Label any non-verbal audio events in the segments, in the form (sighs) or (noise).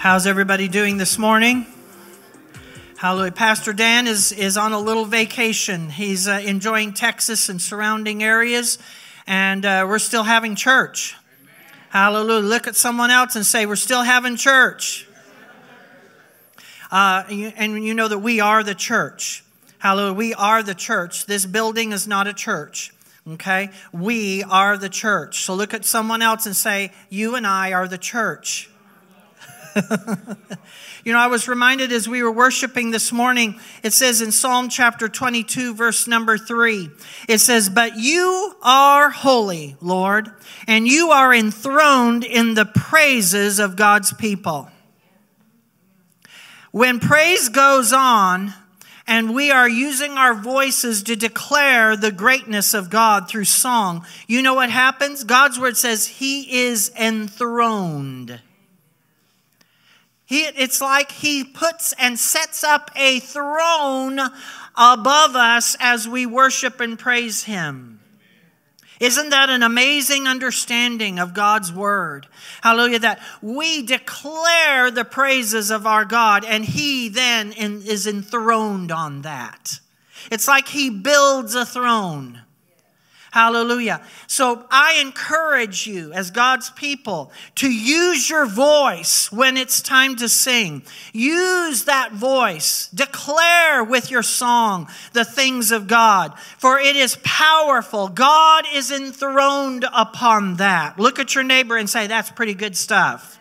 How's everybody doing this morning? Hallelujah. Pastor Dan is, is on a little vacation. He's uh, enjoying Texas and surrounding areas, and uh, we're still having church. Hallelujah. Look at someone else and say, We're still having church. Uh, and you know that we are the church. Hallelujah. We are the church. This building is not a church. Okay? We are the church. So look at someone else and say, You and I are the church. (laughs) you know, I was reminded as we were worshiping this morning, it says in Psalm chapter 22, verse number 3, it says, But you are holy, Lord, and you are enthroned in the praises of God's people. When praise goes on, and we are using our voices to declare the greatness of God through song, you know what happens? God's word says He is enthroned. He, it's like he puts and sets up a throne above us as we worship and praise him. Isn't that an amazing understanding of God's word? Hallelujah. That we declare the praises of our God and he then is enthroned on that. It's like he builds a throne. Hallelujah. So I encourage you, as God's people, to use your voice when it's time to sing. Use that voice. Declare with your song the things of God, for it is powerful. God is enthroned upon that. Look at your neighbor and say, That's pretty good stuff.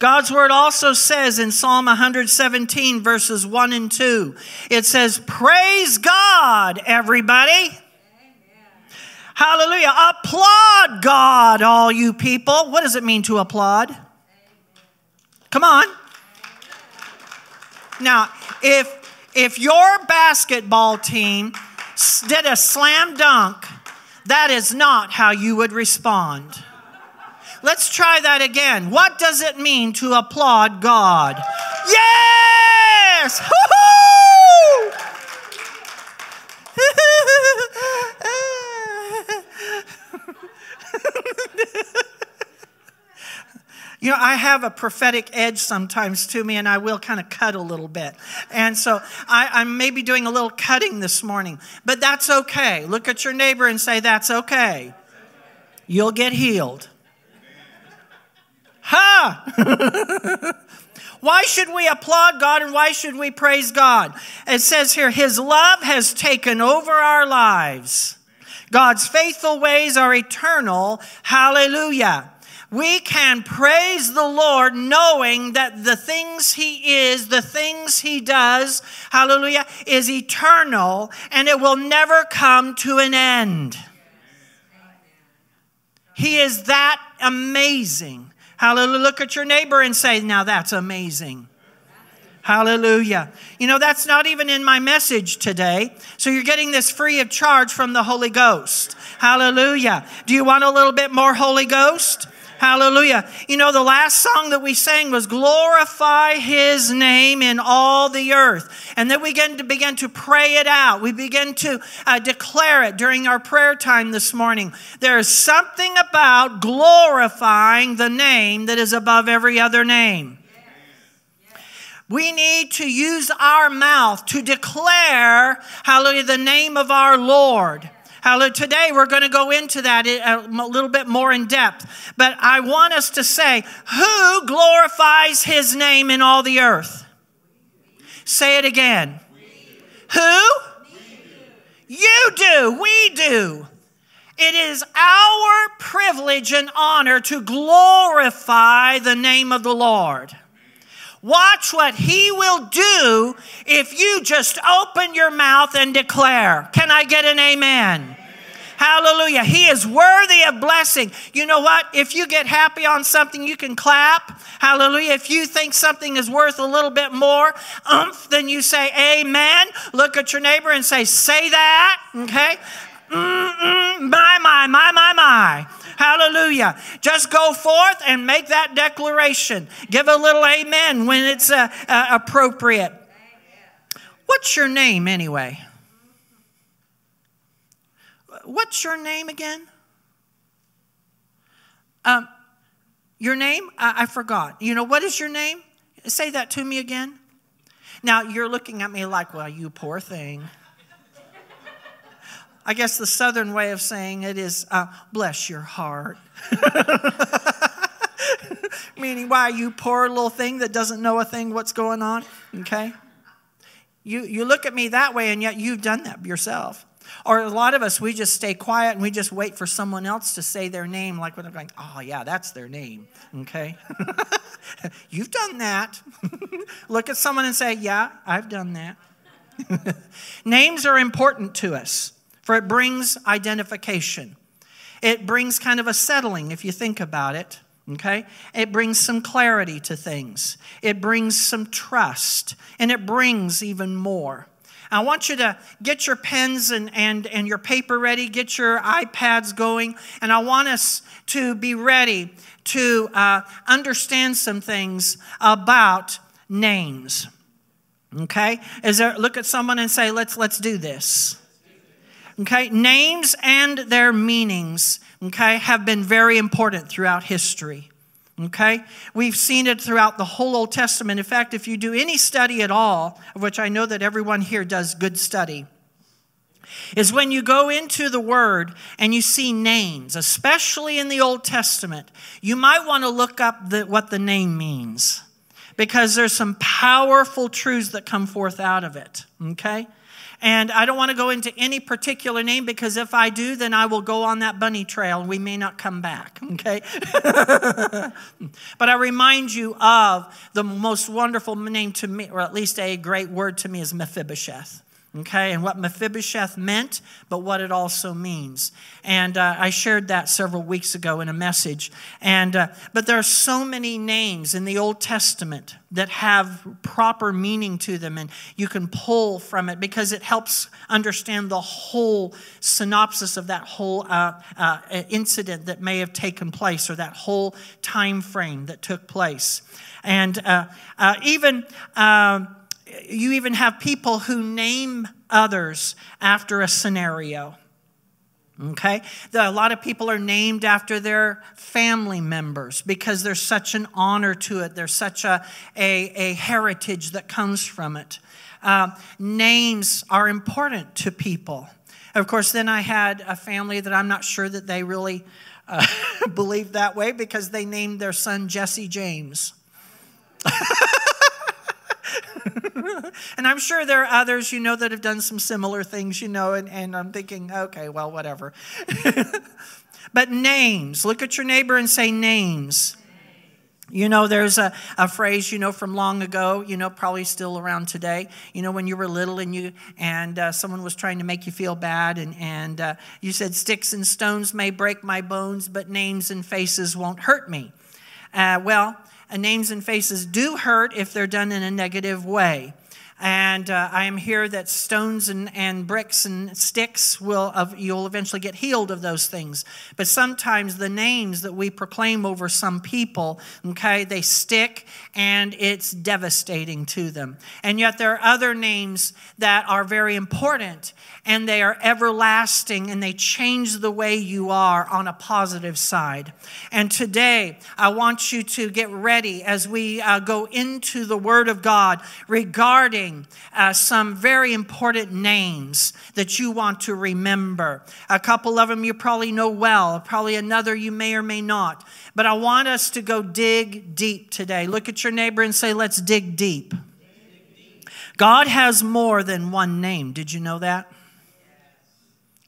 God's word also says in Psalm 117, verses 1 and 2, it says, Praise God, everybody. Hallelujah. Applaud God, all you people. What does it mean to applaud? Come on. Now, if if your basketball team did a slam dunk, that is not how you would respond. Let's try that again. What does it mean to applaud God? Yes! (laughs) you know, I have a prophetic edge sometimes to me, and I will kind of cut a little bit. And so I, I'm maybe doing a little cutting this morning, but that's okay. Look at your neighbor and say, That's okay. You'll get healed. (laughs) Ha! (laughs) why should we applaud God and why should we praise God? It says here, His love has taken over our lives. God's faithful ways are eternal. Hallelujah. We can praise the Lord knowing that the things He is, the things He does, hallelujah, is eternal and it will never come to an end. He is that amazing. Hallelujah. Look at your neighbor and say, Now that's amazing. Hallelujah. You know, that's not even in my message today. So you're getting this free of charge from the Holy Ghost. Hallelujah. Do you want a little bit more Holy Ghost? Hallelujah. You know, the last song that we sang was glorify his name in all the earth. And then we begin to begin to pray it out. We begin to uh, declare it during our prayer time this morning. There is something about glorifying the name that is above every other name. We need to use our mouth to declare, hallelujah, the name of our Lord. Hallelujah. Today we're going to go into that uh, a little bit more in depth. But I want us to say, who glorifies his name in all the earth? Say it again. Who? You do. We do. It is our privilege and honor to glorify the name of the Lord. Watch what he will do if you just open your mouth and declare. Can I get an amen? Hallelujah. He is worthy of blessing. You know what? If you get happy on something, you can clap. Hallelujah. If you think something is worth a little bit more umph, then you say amen. Look at your neighbor and say, say that. Okay? Mm-mm, my, my, my, my, my. Hallelujah. Just go forth and make that declaration. Give a little amen when it's uh, uh, appropriate. What's your name anyway? What's your name again? Um, Your name? I, I forgot. You know, what is your name? Say that to me again. Now, you're looking at me like, well, you poor thing. I guess the southern way of saying it is, uh, bless your heart. (laughs) Meaning, why, you poor little thing that doesn't know a thing what's going on? Okay? You, you look at me that way, and yet you've done that yourself. Or a lot of us, we just stay quiet and we just wait for someone else to say their name, like when they're going, oh, yeah, that's their name. Okay? (laughs) You've done that. (laughs) Look at someone and say, yeah, I've done that. Names are important to us, for it brings identification. It brings kind of a settling, if you think about it. Okay? It brings some clarity to things. It brings some trust. And it brings even more. I want you to get your pens and, and, and your paper ready, get your iPads going, and I want us to be ready to uh, understand some things about names. Okay? Is there, look at someone and say, let's, let's do this. Okay? Names and their meanings, okay, have been very important throughout history. Okay? We've seen it throughout the whole Old Testament. In fact, if you do any study at all, of which I know that everyone here does good study, is when you go into the Word and you see names, especially in the Old Testament, you might want to look up the, what the name means because there's some powerful truths that come forth out of it. Okay? And I don't want to go into any particular name because if I do, then I will go on that bunny trail and we may not come back, (laughs) okay? but I remind you of the most wonderful name to me, or at least a great word to me, is Mephibosheth okay, and what Mephibosheth meant, but what it also means. And uh, I shared that several weeks ago in a message. And uh, but there are so many names in the Old Testament that have proper meaning to them, and you can pull from it because it helps understand the whole synopsis of that whole uh, uh incident that may have taken place, or that whole time frame that took place. And uh, uh, even you even have people who name others after a scenario. Okay? A lot of people are named after their family members because there's such an honor to it. There's such a, a, a heritage that comes from it. Uh, names are important to people. Of course, then I had a family that I'm not sure that they really uh, (laughs) believed that way because they named their son Jesse James. (laughs) (laughs) and I'm sure there are others, you know, that have done some similar things, you know, and, and I'm thinking, okay, well, whatever. (laughs) but names, look at your neighbor and say names. You know, there's a, a phrase, you know, from long ago, you know, probably still around today. You know, when you were little and you and uh, someone was trying to make you feel bad, and, and uh, you said, Sticks and stones may break my bones, but names and faces won't hurt me. Uh, well, names and faces do hurt if they're done in a negative way. And uh, I am here that stones and, and bricks and sticks will, you'll eventually get healed of those things. But sometimes the names that we proclaim over some people, okay, they stick and it's devastating to them. And yet there are other names that are very important and they are everlasting and they change the way you are on a positive side. And today, I want you to get ready as we uh, go into the Word of God regarding uh, some very important names that you want to remember. A couple of them you probably know well, probably another you may or may not. But I want us to go dig deep today. Look at your neighbor and say, Let's dig deep. God has more than one name. Did you know that?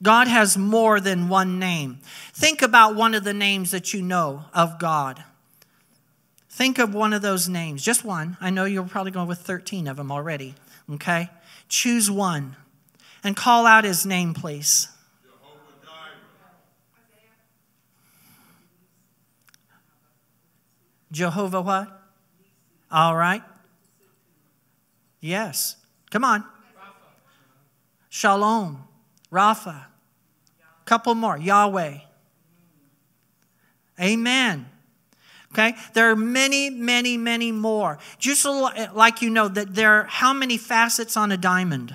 God has more than one name. Think about one of the names that you know of God. Think of one of those names, just one. I know you're probably going with 13 of them already, okay? Choose one and call out his name, please. Jehovah what? All right. Yes. Come on. Shalom. Rapha. Couple more. Yahweh. Amen. Okay? There are many, many, many more. Just like you know that there are how many facets on a diamond?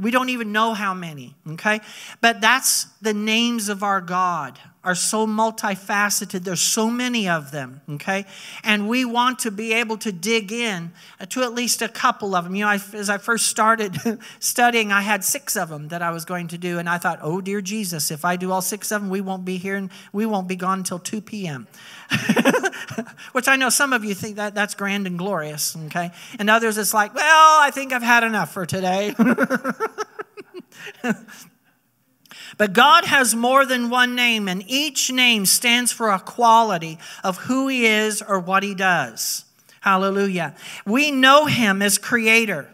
We don't even know how many, okay? But that's the names of our God. Are so multifaceted. There's so many of them, okay? And we want to be able to dig in to at least a couple of them. You know, I, as I first started (laughs) studying, I had six of them that I was going to do. And I thought, oh, dear Jesus, if I do all six of them, we won't be here and we won't be gone until 2 p.m. (laughs) Which I know some of you think that that's grand and glorious, okay? And others, it's like, well, I think I've had enough for today. (laughs) But God has more than one name, and each name stands for a quality of who He is or what He does. Hallelujah. We know Him as Creator,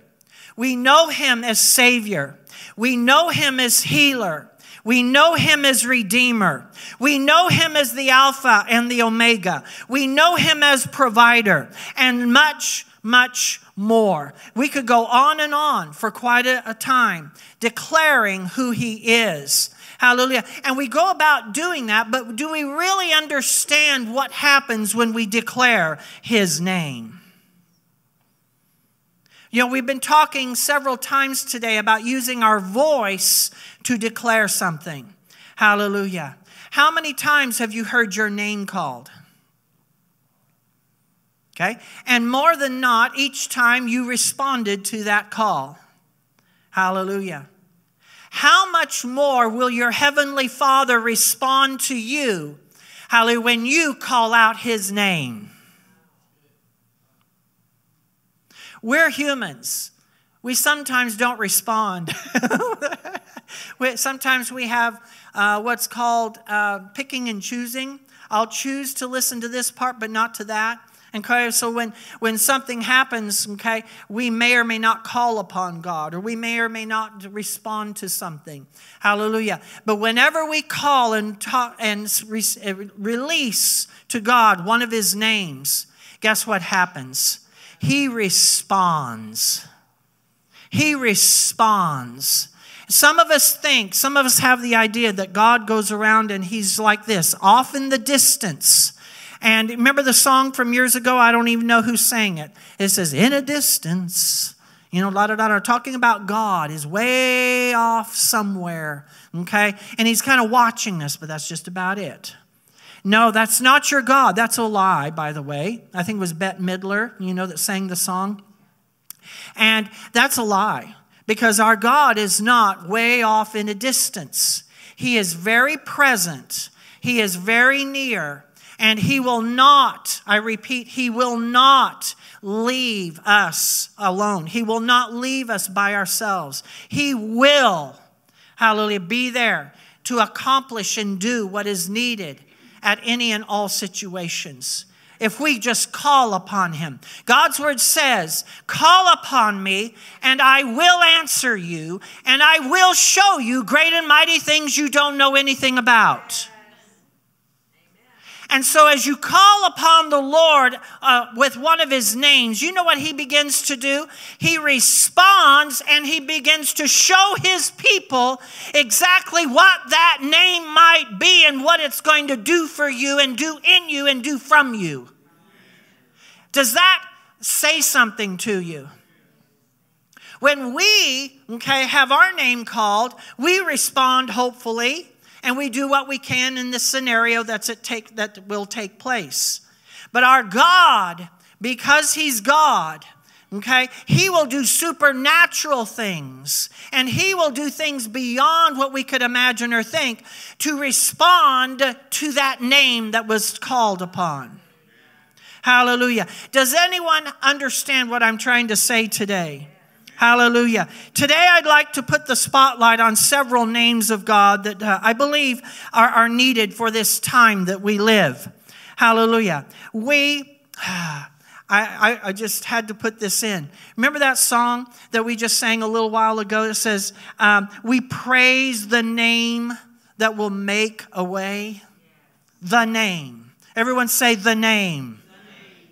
we know Him as Savior, we know Him as Healer. We know him as Redeemer. We know him as the Alpha and the Omega. We know him as Provider and much, much more. We could go on and on for quite a, a time declaring who he is. Hallelujah. And we go about doing that, but do we really understand what happens when we declare his name? You know, we've been talking several times today about using our voice to declare something. Hallelujah. How many times have you heard your name called? Okay? And more than not, each time you responded to that call. Hallelujah how much more will your heavenly Father respond to you, hallelujah, when you call out his name? We're humans. We sometimes don't respond. (laughs) sometimes we have uh, what's called uh, picking and choosing. I'll choose to listen to this part, but not to that. Okay, so when, when something happens, okay, we may or may not call upon God or we may or may not respond to something. Hallelujah. But whenever we call and talk and re- uh, release to God one of his names, guess what happens? He responds. He responds. Some of us think, some of us have the idea that God goes around and he's like this, off in the distance and remember the song from years ago? I don't even know who sang it. It says, In a distance, you know, la da da da, talking about God is way off somewhere, okay? And he's kind of watching us, but that's just about it. No, that's not your God. That's a lie, by the way. I think it was Bette Midler, you know, that sang the song. And that's a lie because our God is not way off in a distance. He is very present, He is very near, and he will not, I repeat, he will not leave us alone. He will not leave us by ourselves. He will, hallelujah, be there to accomplish and do what is needed at any and all situations. If we just call upon him. God's word says, Call upon me, and I will answer you, and I will show you great and mighty things you don't know anything about. And so, as you call upon the Lord uh, with one of his names, you know what he begins to do? He responds and he begins to show his people exactly what that name might be and what it's going to do for you and do in you and do from you. Does that say something to you? When we, okay, have our name called, we respond hopefully and we do what we can in the scenario that's at take, that will take place. But our God, because He's God, okay, He will do supernatural things and He will do things beyond what we could imagine or think to respond to that name that was called upon. Hallelujah. Does anyone understand what I'm trying to say today? Hallelujah. Today, I'd like to put the spotlight on several names of God that uh, I believe are, are needed for this time that we live. Hallelujah. We, (sighs) I, I, just had to put this in. Remember that song that we just sang a little while ago that says, um, We praise the name that will make a way? The name. Everyone say the name. the name.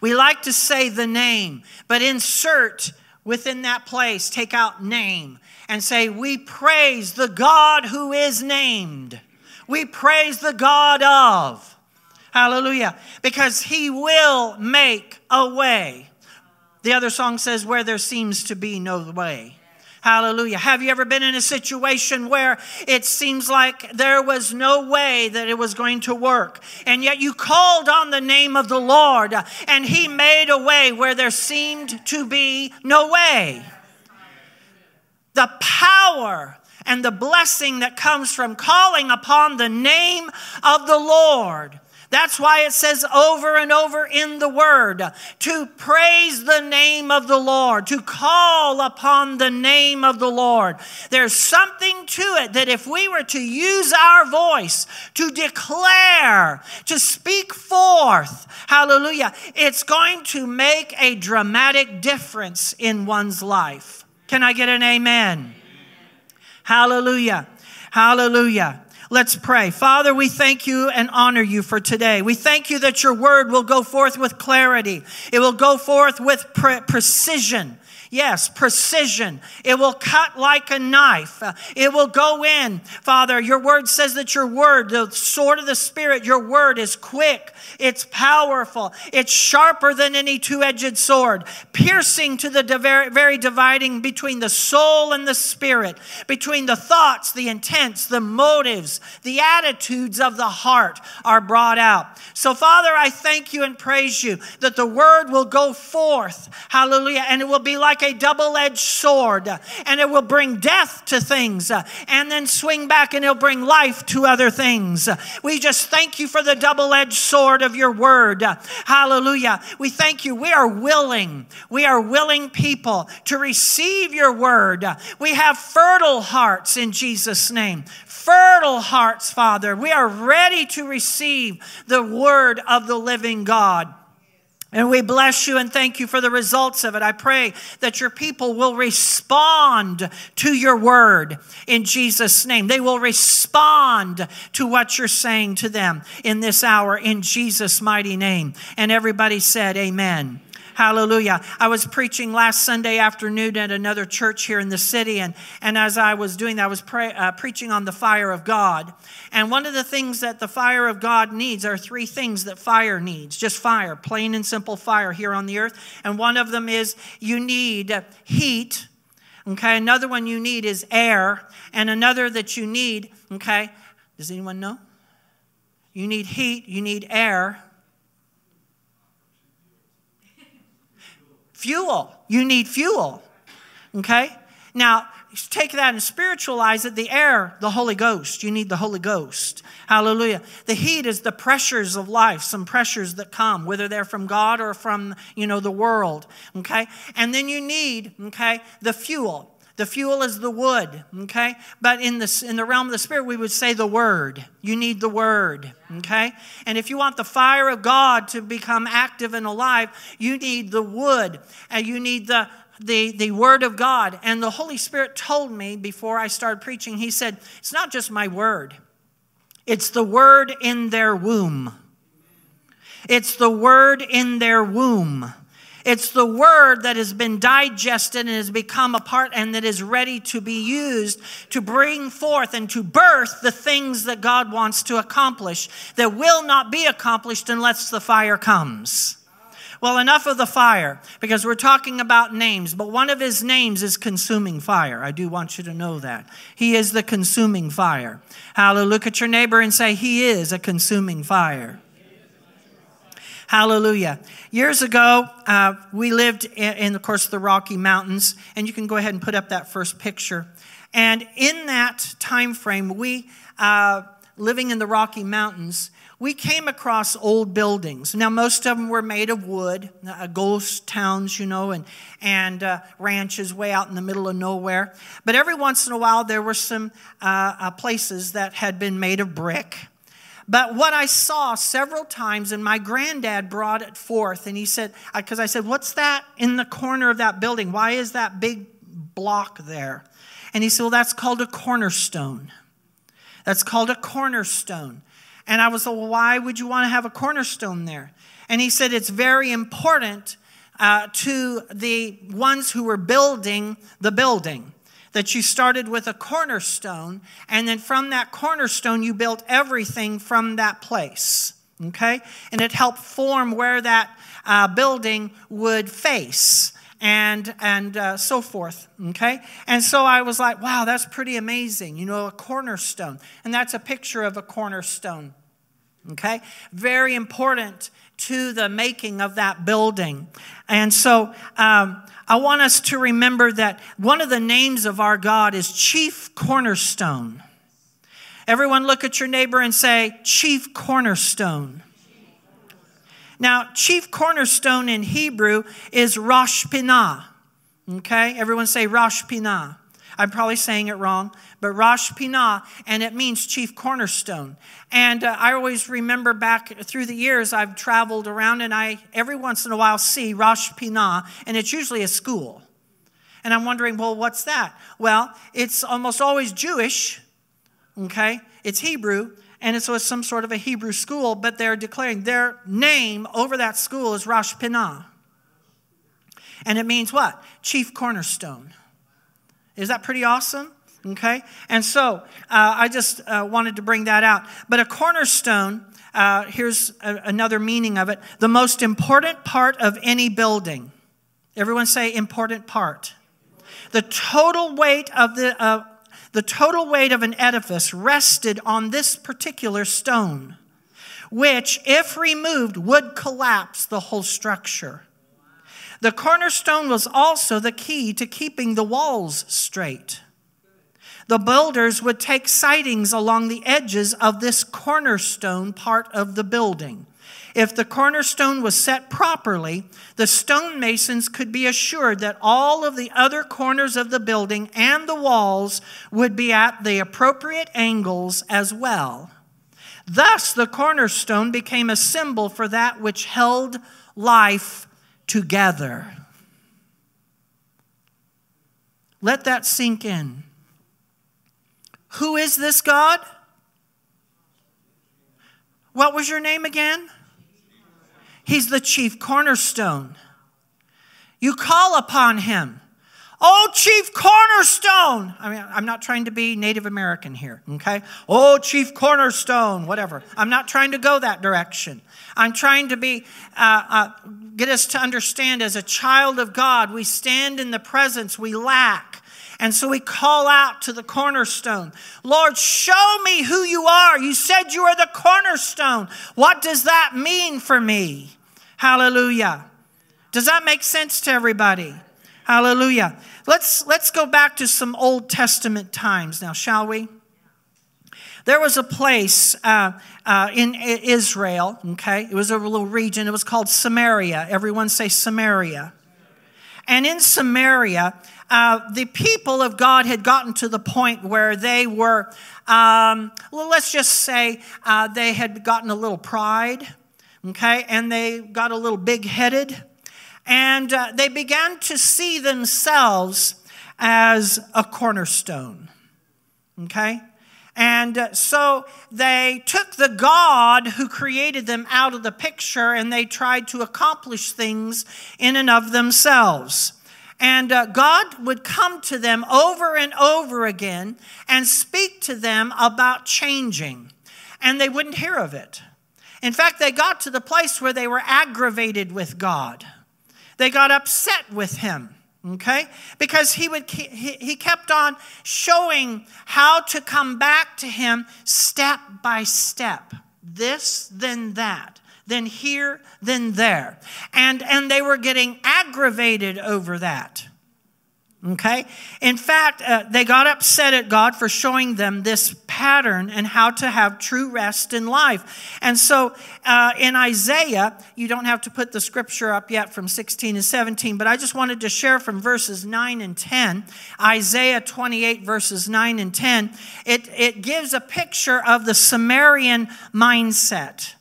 We like to say the name, but insert within that place, take out name and say, We praise the God who is named. We praise the God of. Hallelujah. Because he will make a way. The other song says, Where there seems to be no way. Hallelujah. Have you ever been in a situation where it seems like there was no way that it was going to work, and yet you called on the name of the Lord, and He made a way where there seemed to be no way? The power and the blessing that comes from calling upon the name of the Lord that's why it says over and over in the word to praise the name of the Lord, to call upon the name of the Lord. There's something to it that if we were to use our voice to declare, to speak forth, hallelujah, it's going to make a dramatic difference in one's life. Can I get an amen? Hallelujah. Hallelujah. Let's pray. Father, we thank you and honor you for today. We thank you that your word will go forth with clarity. It will go forth with pre- precision. Yes, precision. It will cut like a knife. It will go in. Father, your word says that your word, the sword of the Spirit, your word is quick, it's powerful, it's sharper than any two edged sword, piercing to the very dividing between the soul and the spirit, between the thoughts, the intents, the motives, the attitudes of the heart are brought out. So, Father, I thank you and praise you that the word will go forth. Hallelujah. And it will be like a double edged sword, and it will bring death to things, and then swing back and it'll bring life to other things. We just thank you for the double edged sword of your word. Hallelujah. We thank you. We are willing. We are willing people to receive your word. We have fertile hearts in Jesus' name fertile hearts, Father. We are ready to receive the word of the living God. And we bless you and thank you for the results of it. I pray that your people will respond to your word in Jesus' name. They will respond to what you're saying to them in this hour in Jesus' mighty name. And everybody said, Amen. Hallelujah. I was preaching last Sunday afternoon at another church here in the city, and, and as I was doing that, I was pray, uh, preaching on the fire of God. And one of the things that the fire of God needs are three things that fire needs just fire, plain and simple fire here on the earth. And one of them is you need heat. Okay, another one you need is air, and another that you need, okay, does anyone know? You need heat, you need air, fuel. You need fuel. Okay? Now, take that and spiritualize it. The air, the Holy Ghost. You need the Holy Ghost. Hallelujah. The heat is the pressures of life, some pressures that come, whether they're from God or from, you know, the world. Okay? And then you need, okay, the fuel. The fuel is the wood, okay? But in the, in the realm of the spirit, we would say the word. You need the word, okay? And if you want the fire of God to become active and alive, you need the wood and you need the, the, the word of God. And the Holy Spirit told me before I started preaching, He said, It's not just my word, it's the word in their womb. It's the word in their womb. It's the word that has been digested and has become a part and that is ready to be used to bring forth and to birth the things that God wants to accomplish that will not be accomplished unless the fire comes. Well, enough of the fire because we're talking about names, but one of his names is consuming fire. I do want you to know that. He is the consuming fire. Hallelujah. Look at your neighbor and say, He is a consuming fire. Hallelujah. Years ago, uh, we lived in, in, of course, the Rocky Mountains, and you can go ahead and put up that first picture. And in that time frame, we, uh, living in the Rocky Mountains, we came across old buildings. Now, most of them were made of wood, uh, ghost towns, you know, and, and uh, ranches way out in the middle of nowhere. But every once in a while, there were some uh, uh places that had been made of brick. But what I saw several times, and my granddad brought it forth, and he said, because I said, What's that in the corner of that building? Why is that big block there? And he said, Well, that's called a cornerstone. That's called a cornerstone. And I was like, well, Why would you want to have a cornerstone there? And he said, It's very important uh, to the ones who were building the building that you started with a cornerstone, and then from that cornerstone, you built everything from that place. Okay? And it helped form where that uh, building would face. and and uh, so forth okay and so i was like wow that's pretty amazing you know a cornerstone and that's a picture of a cornerstone okay very important to the making of that building and so um, i want us to remember that one of the names of our god is chief cornerstone everyone look at your neighbor and say chief cornerstone now, chief cornerstone in Hebrew is Rosh Pinah. Okay, everyone say Rosh Pinah. I'm probably saying it wrong, but Rosh Pinah, and it means chief cornerstone. And uh, I always remember back through the years I've traveled around, and I every once in a while see Rosh Pinah, and it's usually a school. And I'm wondering, well, what's that? Well, it's almost always Jewish. Okay, it's Hebrew, and it's some sort of a Hebrew school, but they're declaring their name over that school is Rosh Pinah. And it means what? Chief cornerstone. Is that pretty awesome? Okay. And so uh, I just uh, wanted to bring that out. But a cornerstone, uh, here's a, another meaning of it the most important part of any building. Everyone say important part. The total weight of the, uh, the total weight of an edifice rested on this particular stone, which, if removed, would collapse the whole structure. The cornerstone was also the key to keeping the walls straight. The builders would take sidings along the edges of this cornerstone part of the building. If the cornerstone was set properly, the stonemasons could be assured that all of the other corners of the building and the walls would be at the appropriate angles as well. Thus, the cornerstone became a symbol for that which held life together. Let that sink in. Who is this God? What was your name again? He's the chief cornerstone. You call upon him. Oh, chief cornerstone. I mean, I'm not trying to be Native American here, okay? Oh, chief cornerstone, whatever. I'm not trying to go that direction. I'm trying to be, uh, uh, get us to understand as a child of God, we stand in the presence we lack. And so we call out to the cornerstone Lord, show me who you are. You said you are the cornerstone. What does that mean for me? Hallelujah. Does that make sense to everybody? Hallelujah. Let's, let's go back to some Old Testament times now, shall we? There was a place uh, uh, in Israel, okay? It was a little region. It was called Samaria. Everyone say Samaria. And in Samaria, uh, the people of God had gotten to the point where they were, um, well, let's just say uh, they had gotten a little pride okay? And they got a little big headed. And uh, they began to see themselves as a cornerstone, okay? And uh, so they took the God who created them out of the picture and they tried to accomplish things in and of themselves. And uh, God would come to them over and over again and speak to them about changing, and they wouldn't hear of it. In fact, they got to the place where they were aggravated with God. They got upset with him, okay? Because he would he kept on showing how to come back to him step by step. This, then that then here, then there. And, and they were getting aggravated over that. Okay? In fact, uh, they got upset at God for showing them this pattern and how to have true rest in life. And so uh, in Isaiah, you don't have to put the scripture up yet from 16 and 17, but I just wanted to share from verses 9 and 10, Isaiah 28, verses 9 and 10. It, it gives a picture of the Samaritan mindset.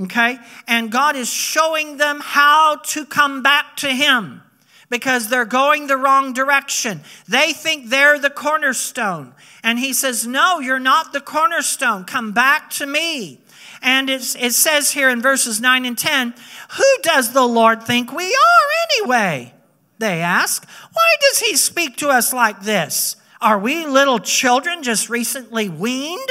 Okay? And God is showing them how to come back to Him because they're going the wrong direction. They think they're the cornerstone. And he says, No, you're not the cornerstone. Come back to me. And it says here in verses 9 and 10, Who does the Lord think we are anyway? They ask. Why does he speak to us like this? Are we little children just recently weaned?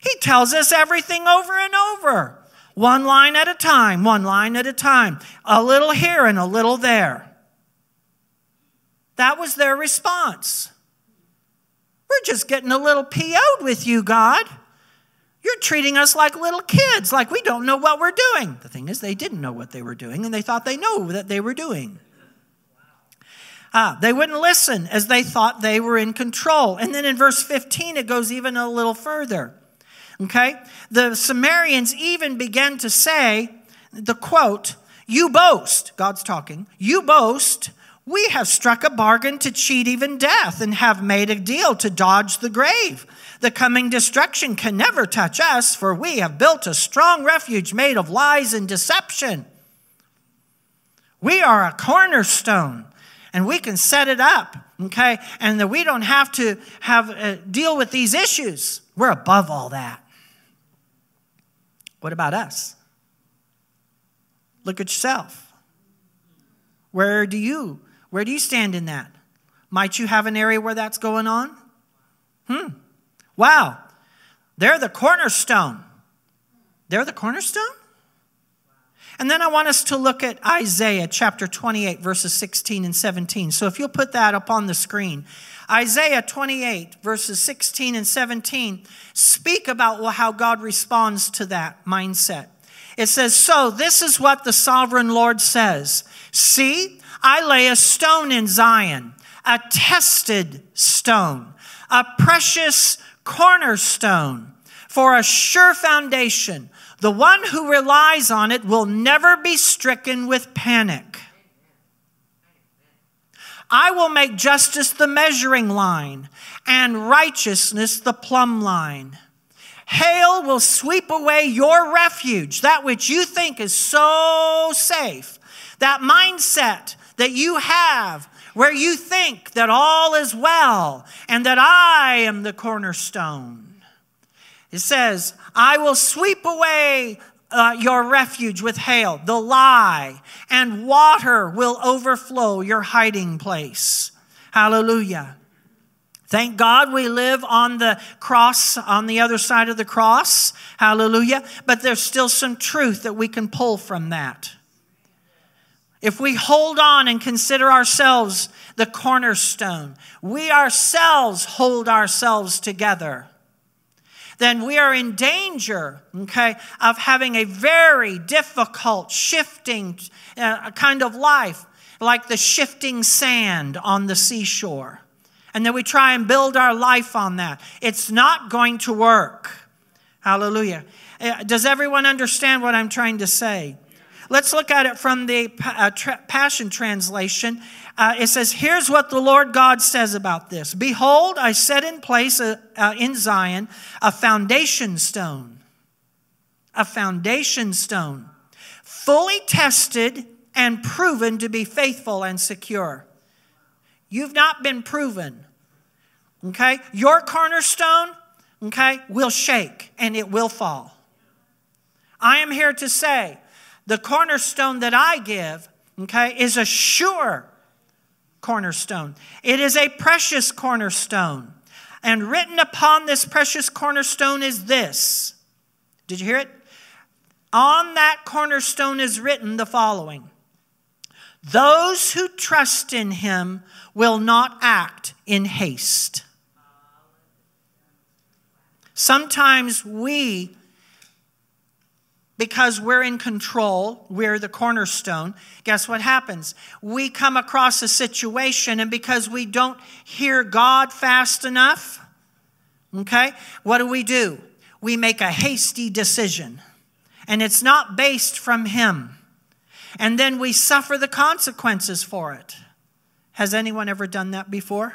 He tells us everything over and over. One line at a time, one line at a time, a little here and a little there. That was their response. We're just getting a little PO'd with you, God. You're treating us like little kids, like we don't know what we're doing. The thing is, they didn't know what they were doing, and they thought they knew that they were doing. Ah, they wouldn't listen as they thought they were in control. And then in verse 15, it goes even a little further. Okay? The Samaritans even began to say, the quote, You boast, God's talking, you boast, we have struck a bargain to cheat even death and have made a deal to dodge the grave. The coming destruction can never touch us, for we have built a strong refuge made of lies and deception. We are a cornerstone and we can set it up, okay? And that we don't have to have uh, deal with these issues. We're above all that. What about us? Look at yourself. Where do you where do you stand in that? Might you have an area where that's going on? Hmm. Wow. They're the cornerstone. They're the cornerstone? And then I want us to look at Isaiah chapter 28, verses 16 and 17. So if you'll put that up on the screen. Isaiah 28, verses 16 and 17, speak about how God responds to that mindset. It says, So this is what the sovereign Lord says See, I lay a stone in Zion, a tested stone, a precious cornerstone for a sure foundation. The one who relies on it will never be stricken with panic. I will make justice the measuring line and righteousness the plumb line. Hail will sweep away your refuge, that which you think is so safe. That mindset that you have where you think that all is well and that I am the cornerstone. It says, I will sweep away uh, your refuge with hail, the lie, and water will overflow your hiding place. Hallelujah. Thank God we live on the cross, on the other side of the cross. Hallelujah. But there's still some truth that we can pull from that. If we hold on and consider ourselves the cornerstone, we ourselves hold ourselves together, then we are in danger, okay, of having a very difficult, shifting uh, kind of life, like the shifting sand on the seashore. And then we try and build our life on that. It's not going to work. Hallelujah. Uh, does everyone understand what I'm trying to say? Let's look at it from the uh, Passion Translation. Uh, it says, Here's what the Lord God says about this Behold, I set in place a, uh, in Zion a foundation stone, a foundation stone, fully tested and proven to be faithful and secure. You've not been proven. Okay? Your cornerstone, okay, will shake and it will fall. I am here to say the cornerstone that I give, okay, is a sure cornerstone. It is a precious cornerstone. And written upon this precious cornerstone is this. Did you hear it? On that cornerstone is written the following Those who trust in him will not act in haste. Sometimes we because we're in control, we're the cornerstone, guess what happens? We come across a situation, and because we don't hear God fast enough, okay, what do we do? We make a hasty decision, and it's not based from Him. And then we suffer the consequences for it. Has anyone ever done that before?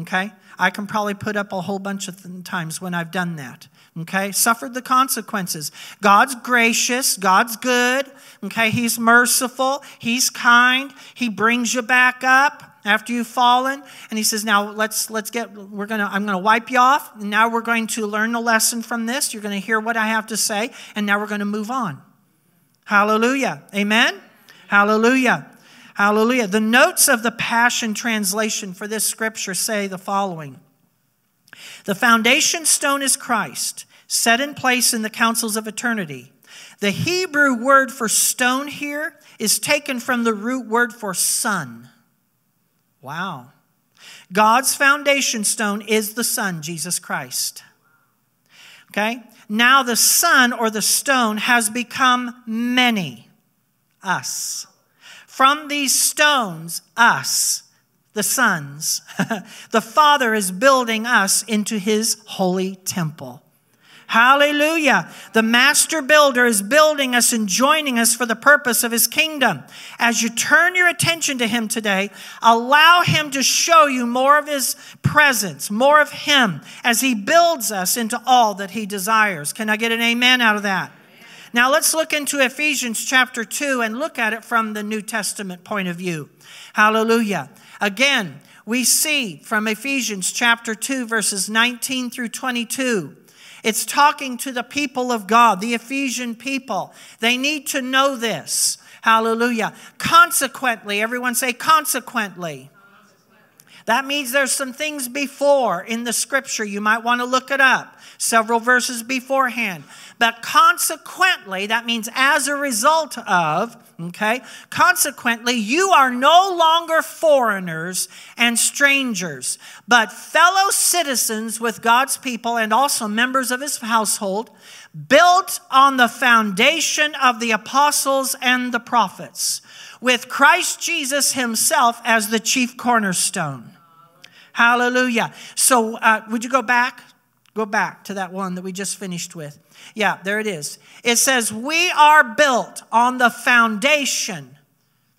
Okay? I can probably put up a whole bunch of times when I've done that okay? Suffered the consequences. God's gracious, God's good, okay? He's merciful, He's kind, He brings you back up after you've fallen and he says now let's let's get we're gonna i'm gonna wipe you off and now we're going to learn a lesson from this you're gonna hear what i have to say and now we're gonna move on hallelujah amen hallelujah hallelujah the notes of the passion translation for this scripture say the following the foundation stone is Christ, set in place in the councils of eternity. The Hebrew word for stone here is taken from the root word for son. Wow. God's foundation stone is the Son, Jesus Christ. Okay? Now the Son or the stone has become many, us. From these stones, us, the sons, (laughs) the Father is building us into his holy temple. Hallelujah. The master builder is building us and joining us for the purpose of his kingdom. As you turn your attention to him today, allow him to show you more of his presence, more of him as he builds us into all that he desires. Can I get an amen out of that? Now let's look into Ephesians chapter 2 and look at it from the New Testament point of view. Hallelujah. Again, we see from Ephesians chapter 2, verses 19 through 22 it's talking to the people of God, the Ephesian people. They need to know this. Hallelujah. Consequently, everyone say, consequently. That means there's some things before in the scripture. You might want to look it up, several verses beforehand. But consequently, that means as a result of, okay? Consequently, you are no longer foreigners and strangers, but fellow citizens with God's people and also members of his household, built on the foundation of the apostles and the prophets, with Christ Jesus himself as the chief cornerstone. Hallelujah. So, uh, would you go back? Go back to that one that we just finished with. Yeah, there it is. It says, We are built on the foundation.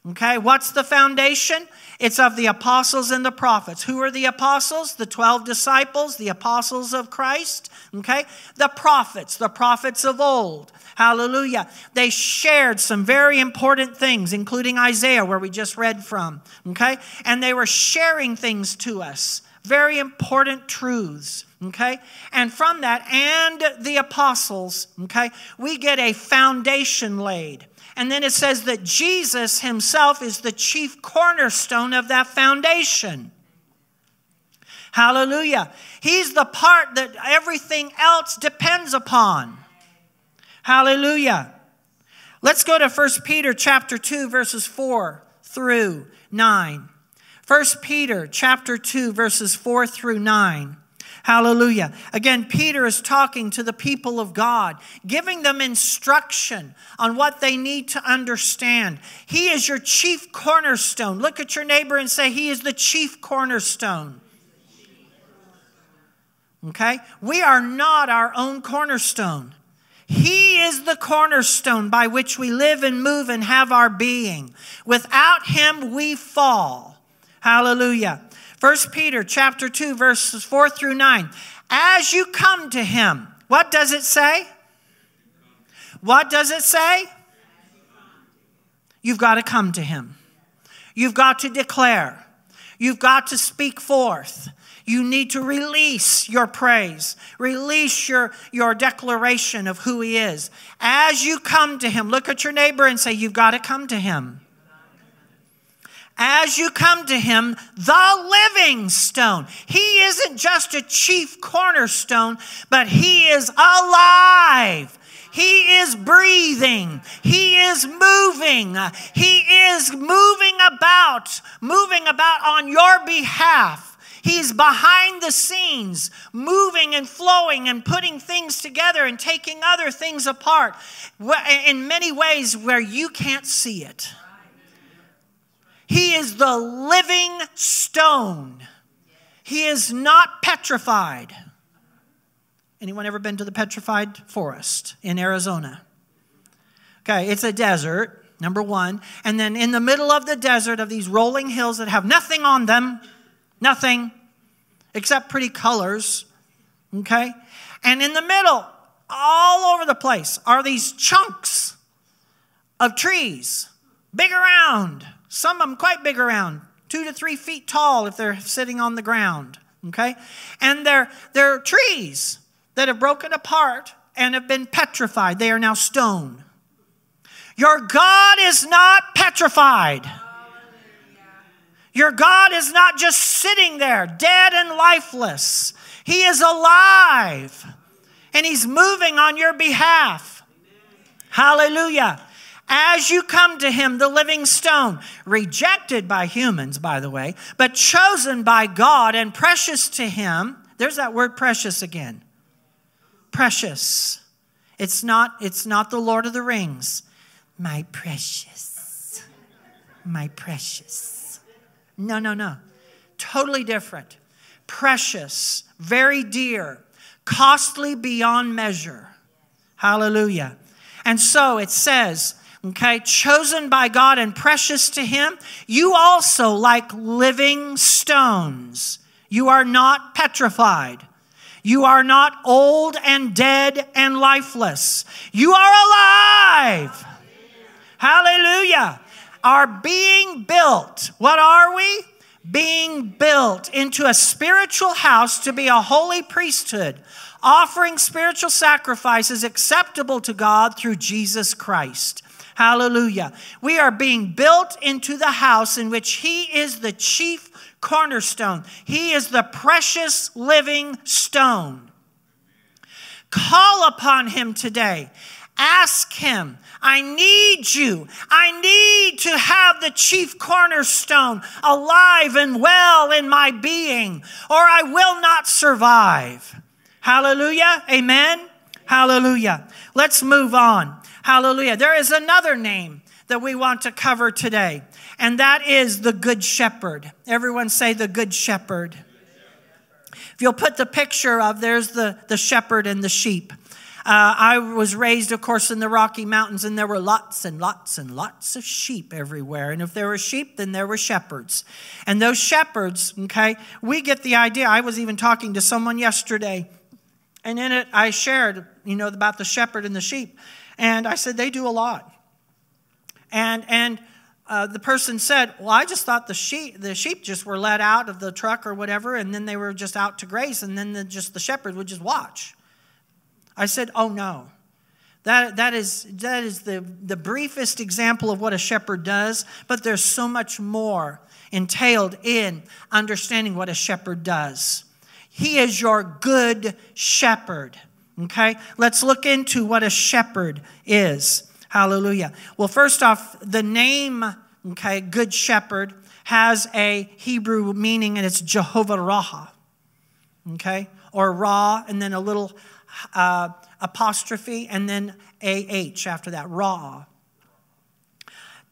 Okay, what's the foundation? It's of the apostles and the prophets. Who are the apostles? The 12 disciples, the apostles of Christ. Okay, the prophets, the prophets of old. Hallelujah. They shared some very important things, including Isaiah, where we just read from. Okay, and they were sharing things to us, very important truths okay? And from that, and the apostles, okay, we get a foundation laid. And then it says that Jesus himself is the chief cornerstone of that foundation. Hallelujah. He's the part that everything else depends upon. Hallelujah. Let's go to 1 Peter chapter 2 verses 4 through 9. 1 Peter chapter 2 verses 4 through 9. Hallelujah. Again, Peter is talking to the people of God, giving them instruction on what they need to understand. He is your chief cornerstone. Look at your neighbor and say, He is the chief cornerstone. Okay? We are not our own cornerstone. He is the cornerstone by which we live and move and have our being. Without him, we fall. Hallelujah. First Peter chapter 2 verses 4 through 9. As you come to him, what does it say? What does it say? You've got to come to him. You've got to declare. You've got to speak forth. You need to release your praise, release your, your declaration of who He is. As you come to Him, look at your neighbor and say, You've got to come to Him as you come to him, the living stone. He isn't just a chief cornerstone, but he is alive. He is breathing. He is moving. He is moving about, moving about on your behalf. He's behind the scenes, moving and flowing and putting things together and taking other things apart in many ways where you can't see it. He is the living stone. He is not petrified. Anyone ever been to the petrified forest in Arizona? Okay, it's a desert, number one. And then in the middle of the desert of these rolling hills that have nothing on them, nothing except pretty colors, okay? And in the middle, all over the place, are these chunks of trees, big around, some of them quite big around, two to three feet tall if they're sitting on the ground. Okay? And they're, they're trees that have broken apart and have been petrified. They are now stone. Your God is not petrified. Your God is not just sitting there, dead and lifeless. He is alive and He's moving on your behalf. Hallelujah. As you come to him, the living stone, rejected by humans, by the way, but chosen by God and precious to him. There's that word precious again. Precious. It's not, it's not the Lord of the Rings. My precious. My precious. No, no, no. Totally different. Precious, very dear, costly beyond measure. Hallelujah. And so it says, okay, chosen by God and precious to Him, you also, like living stones, you are not petrified. You are not old and dead and lifeless. You are alive. Hallelujah. Are being built. What are we? Being built into a spiritual house to be a holy priesthood, offering spiritual sacrifices acceptable to God through Jesus Christ. Hallelujah. We are being built into the house in which He is the chief cornerstone. He is the precious living stone. Call upon Him today. Ask Him, I need you. I need to have the chief cornerstone alive and well in my being, or I will not survive. Hallelujah. Amen. Hallelujah. Let's move on. Hallelujah. There is another name that we want to cover today and that is the Good Shepherd. Everyone say the Good Shepherd. If you'll put the picture of, there's the, the shepherd and the sheep. Uh, I was raised, of course, in the Rocky Mountains, and there were lots and lots and lots of sheep everywhere. And if there were sheep, then there were shepherds. And those shepherds, okay, we get the idea. I was even talking to someone yesterday, and in it I shared, you know, about the shepherd and the sheep. And I said, they do a lot. And, and, uh, the person said, Well, I just thought the sheep, the sheep just were let out of the truck or whatever, and then they were just out to graze, and then the, just the shepherd would just watch. I said, Oh, no. That, that is, that is the, the briefest example of what a shepherd does, but there's so much more entailed in understanding what a shepherd does. He is your good shepherd. Okay? Let's look into what a shepherd is. Hallelujah. Well, first off, the name, okay, Good Shepherd, has a Hebrew meaning and it's Jehovah Raha, okay, or Ra, and then a little uh, apostrophe, and then AH after that, Ra.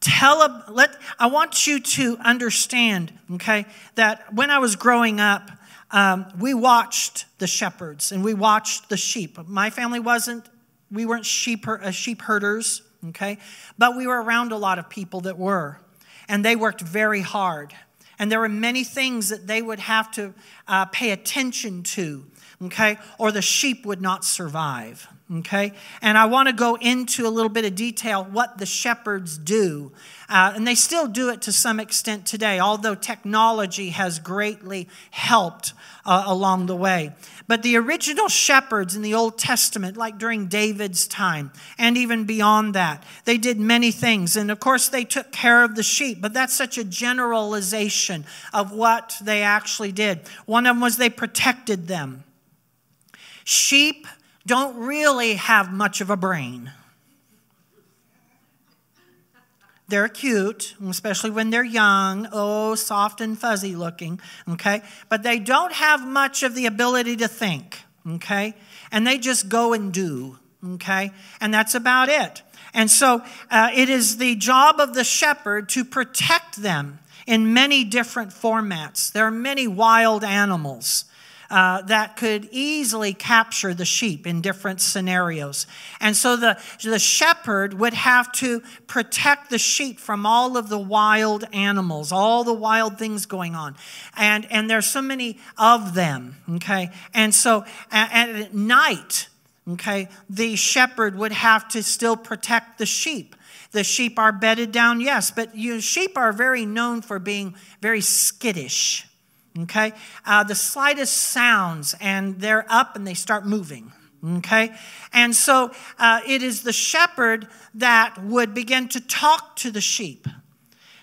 Tell, let, I want you to understand, okay, that when I was growing up, um, we watched the shepherds and we watched the sheep. My family wasn't, we weren't sheep, uh, sheep herders, okay? But we were around a lot of people that were, and they worked very hard. And there were many things that they would have to uh, pay attention to, okay? Or the sheep would not survive, okay? And I want to go into a little bit of detail what the shepherds do. Uh, and they still do it to some extent today, although technology has greatly helped uh, along the way. But the original shepherds in the Old Testament, like during David's time and even beyond that, they did many things. And of course, they took care of the sheep, but that's such a generalization of what they actually did. One of them was they protected them. Sheep don't really have much of a brain. They're cute, especially when they're young, oh, soft and fuzzy looking, okay? But they don't have much of the ability to think, okay? And they just go and do, okay? And that's about it. And so uh, it is the job of the shepherd to protect them in many different formats. There are many wild animals uh, that could easily capture the sheep in different scenarios. And so the, the shepherd would have to protect the sheep from all of the wild animals, all the wild things going on. And, and there's so many of them, okay? And so and at night, okay, the shepherd would have to still protect the sheep. The sheep are bedded down, yes, but you, sheep are very known for being very skittish okay? Uh, the slightest sounds, and they're up and they start moving, okay? And so uh, it is the shepherd that would begin to talk to the sheep.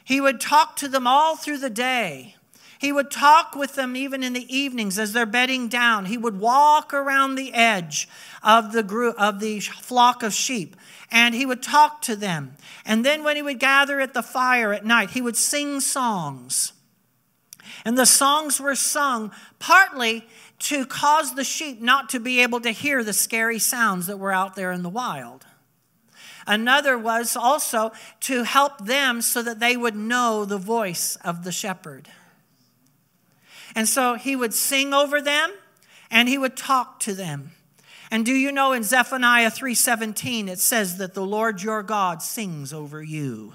He would talk to them all through the day. He would talk with them even in the evenings as they're bedding down. He would walk around the edge of the group of the flock of sheep and he would talk to them. And then when he would gather at the fire at night, he would sing songs. And the songs were sung partly to cause the sheep not to be able to hear the scary sounds that were out there in the wild. Another was also to help them so that they would know the voice of the shepherd. And so he would sing over them and he would talk to them. And do you know in Zephaniah 3:17 it says that the Lord your God sings over you.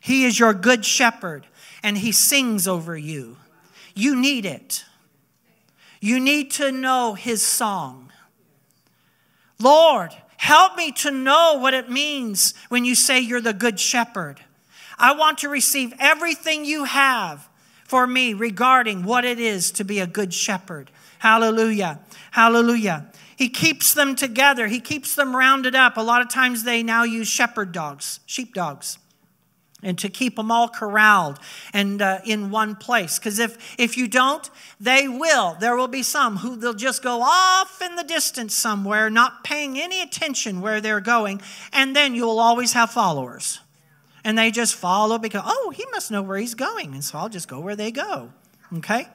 He is your good shepherd and he sings over you. You need it. You need to know his song. Lord, help me to know what it means when you say you're the good shepherd. I want to receive everything you have for me regarding what it is to be a good shepherd. Hallelujah. Hallelujah. He keeps them together, he keeps them rounded up. A lot of times they now use shepherd dogs, sheep dogs and to keep them all corralled and uh, in one place because if if you don't they will there will be some who they'll just go off in the distance somewhere not paying any attention where they're going and then you'll always have followers and they just follow because, oh, he must know where he's going. And so I'll just go where they go. Okay?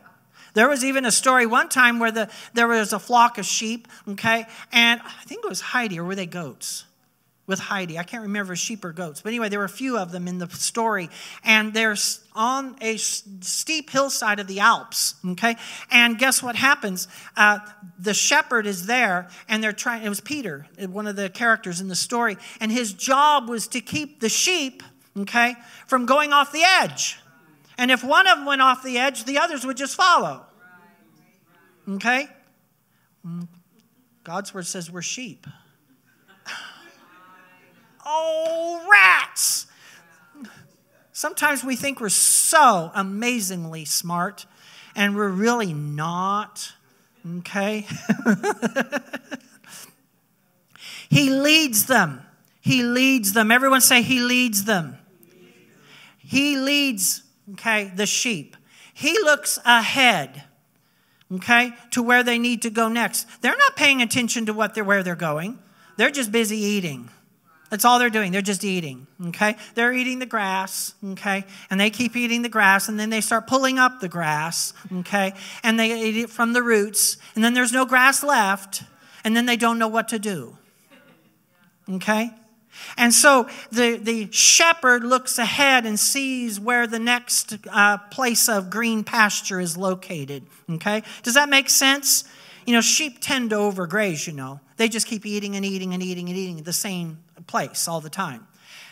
There was even a story one time where the, there was a flock of sheep, okay? And I think it was Heidi, or were they goats? With Heidi. I can't remember sheep or goats, but anyway, there were a few of them in the story, and they're on a steep hillside of the Alps. Okay, and guess what happens? Uh, the shepherd is there, and they're trying. It was Peter, one of the characters in the story, and his job was to keep the sheep okay, from going off the edge. And if one of them went off the edge, the others would just follow. Okay? God's word says we're sheep. Oh, rats! Sometimes we think we're so amazingly smart, and we're really not. Okay? (laughs) he leads them. He leads them. Everyone say, He leads them. He leads, okay, the sheep. He looks ahead, okay, to where they need to go next. They're not paying attention to what they're, where they're going. They're just busy eating. That's all they're doing. They're just eating, okay? They're eating the grass, okay? And they keep eating the grass, and then they start pulling up the grass, okay? And they eat it from the roots, and then there's no grass left, and then they don't know what to do, okay? And so the, the shepherd looks ahead and sees where the next uh, place of green pasture is located. Okay? Does that make sense? You know, sheep tend to overgraze, you know. They just keep eating and eating and eating and eating the same place all the time.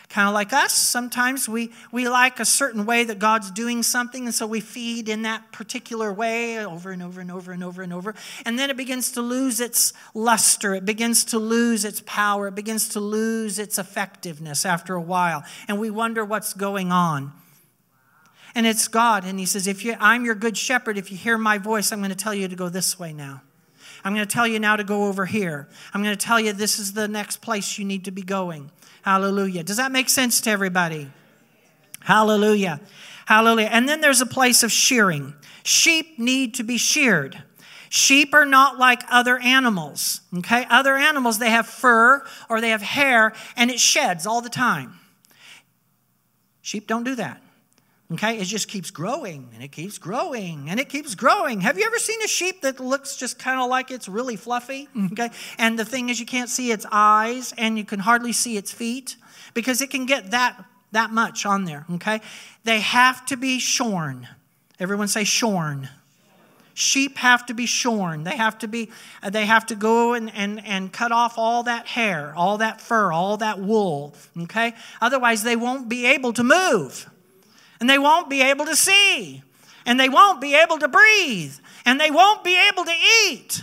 Kind of like us, sometimes we, we like a certain way that God's doing something, and so we feed in that particular way over and over and over and over and over. And then it begins to lose its luster, it begins to lose its power, it begins to lose its effectiveness after a while. And we wonder what's going on. And it's God, and He says, If you, I'm your good shepherd, if you hear my voice, I'm going to tell you to go this way now. I'm going to tell you now to go over here. I'm going to tell you this is the next place you need to be going. Hallelujah. Does that make sense to everybody? Hallelujah. Hallelujah. And then there's a place of shearing. Sheep need to be sheared. Sheep are not like other animals. Okay? Other animals, they have fur or they have hair and it sheds all the time. Sheep don't do that. Okay, it just keeps growing and it keeps growing and it keeps growing. Have you ever seen a sheep that looks just kind of like it's really fluffy? (laughs) Okay, and the thing is, you can't see its eyes and you can hardly see its feet because it can get that that much on there. Okay, they have to be shorn. Everyone say shorn. Sheep have to be shorn. They have to be. Uh, they have to go and, and, and cut off all that hair, all that fur, all that wool. Okay, otherwise they won't be able to move and they won't be able to see, and they won't be able to breathe, and they won't be able to eat.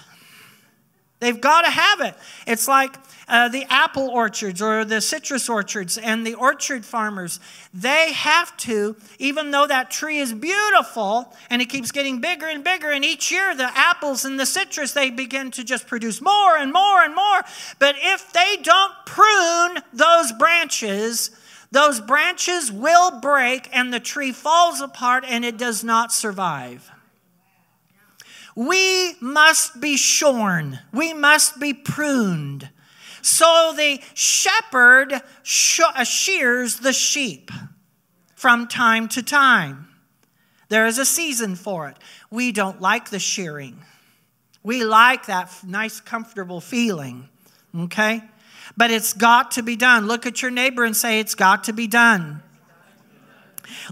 They've got to have it. It's like uh, the apple orchards or the citrus orchards and the orchard farmers. They have to, even though that tree is beautiful and it keeps getting bigger and bigger, and each year the apples and the citrus, they begin to just produce more and more and more. But if they don't prune those branches, those branches will break and the tree falls apart and it does not survive. We must be shorn, we must be pruned. So the shepherd uh, shears the sheep from time to time. There is a season for it. We don't like the shearing. We like that nice, comfortable feeling, okay? But it's got to be done. Look at your neighbor and say, It's got to be done.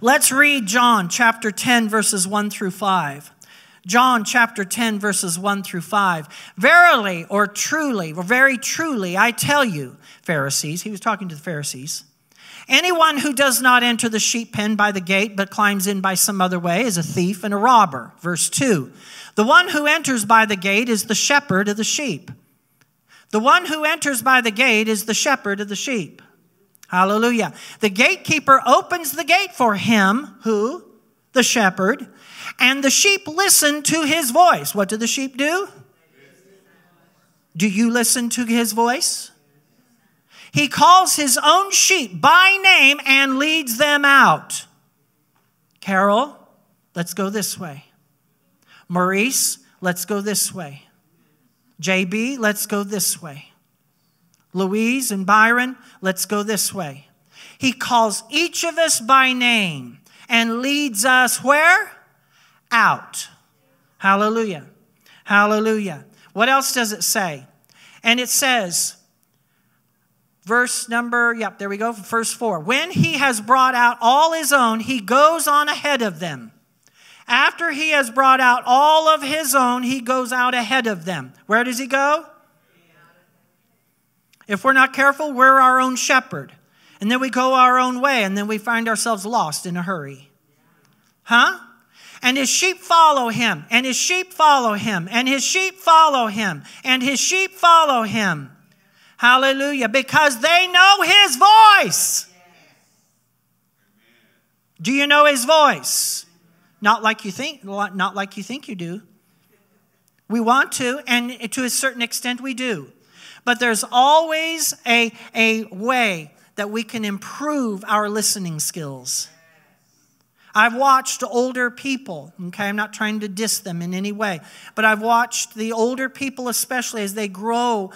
Let's read John chapter 10, verses 1 through 5. John chapter 10, verses 1 through 5. Verily, or truly, or very truly, I tell you, Pharisees, he was talking to the Pharisees, anyone who does not enter the sheep pen by the gate, but climbs in by some other way, is a thief and a robber. Verse 2. The one who enters by the gate is the shepherd of the sheep. The one who enters by the gate is the shepherd of the sheep. Hallelujah. The gatekeeper opens the gate for him, who? The shepherd and the sheep listen to his voice. What do the sheep do? Do you listen to his voice? He calls his own sheep by name and leads them out. Carol, let's go this way. Maurice, let's go this way. JB, let's go this way. Louise and Byron, let's go this way. He calls each of us by name and leads us where? out. Hallelujah. Hallelujah. What else does it say? And it says, verse number, yep, there we go, verse 4. When he has brought out all his own, he goes on ahead of them. After he has brought out all of his own, he goes out ahead of them. Where does he go? If we're not careful, we're our own shepherd. And then we go our own way, and then we find ourselves lost in a hurry. Huh? and his sheep follow him, and his sheep follow him, and his sheep follow him, and his sheep follow him. Hallelujah. Because they know his voice. Do you know his voice? Not like you think, not like you think you do. We want to, and to a certain extent we do. But there's always a, a way that we can improve our listening skills. I've watched older people, okay, I'm not trying to diss them in any way, but I've watched the older people, especially as they grow,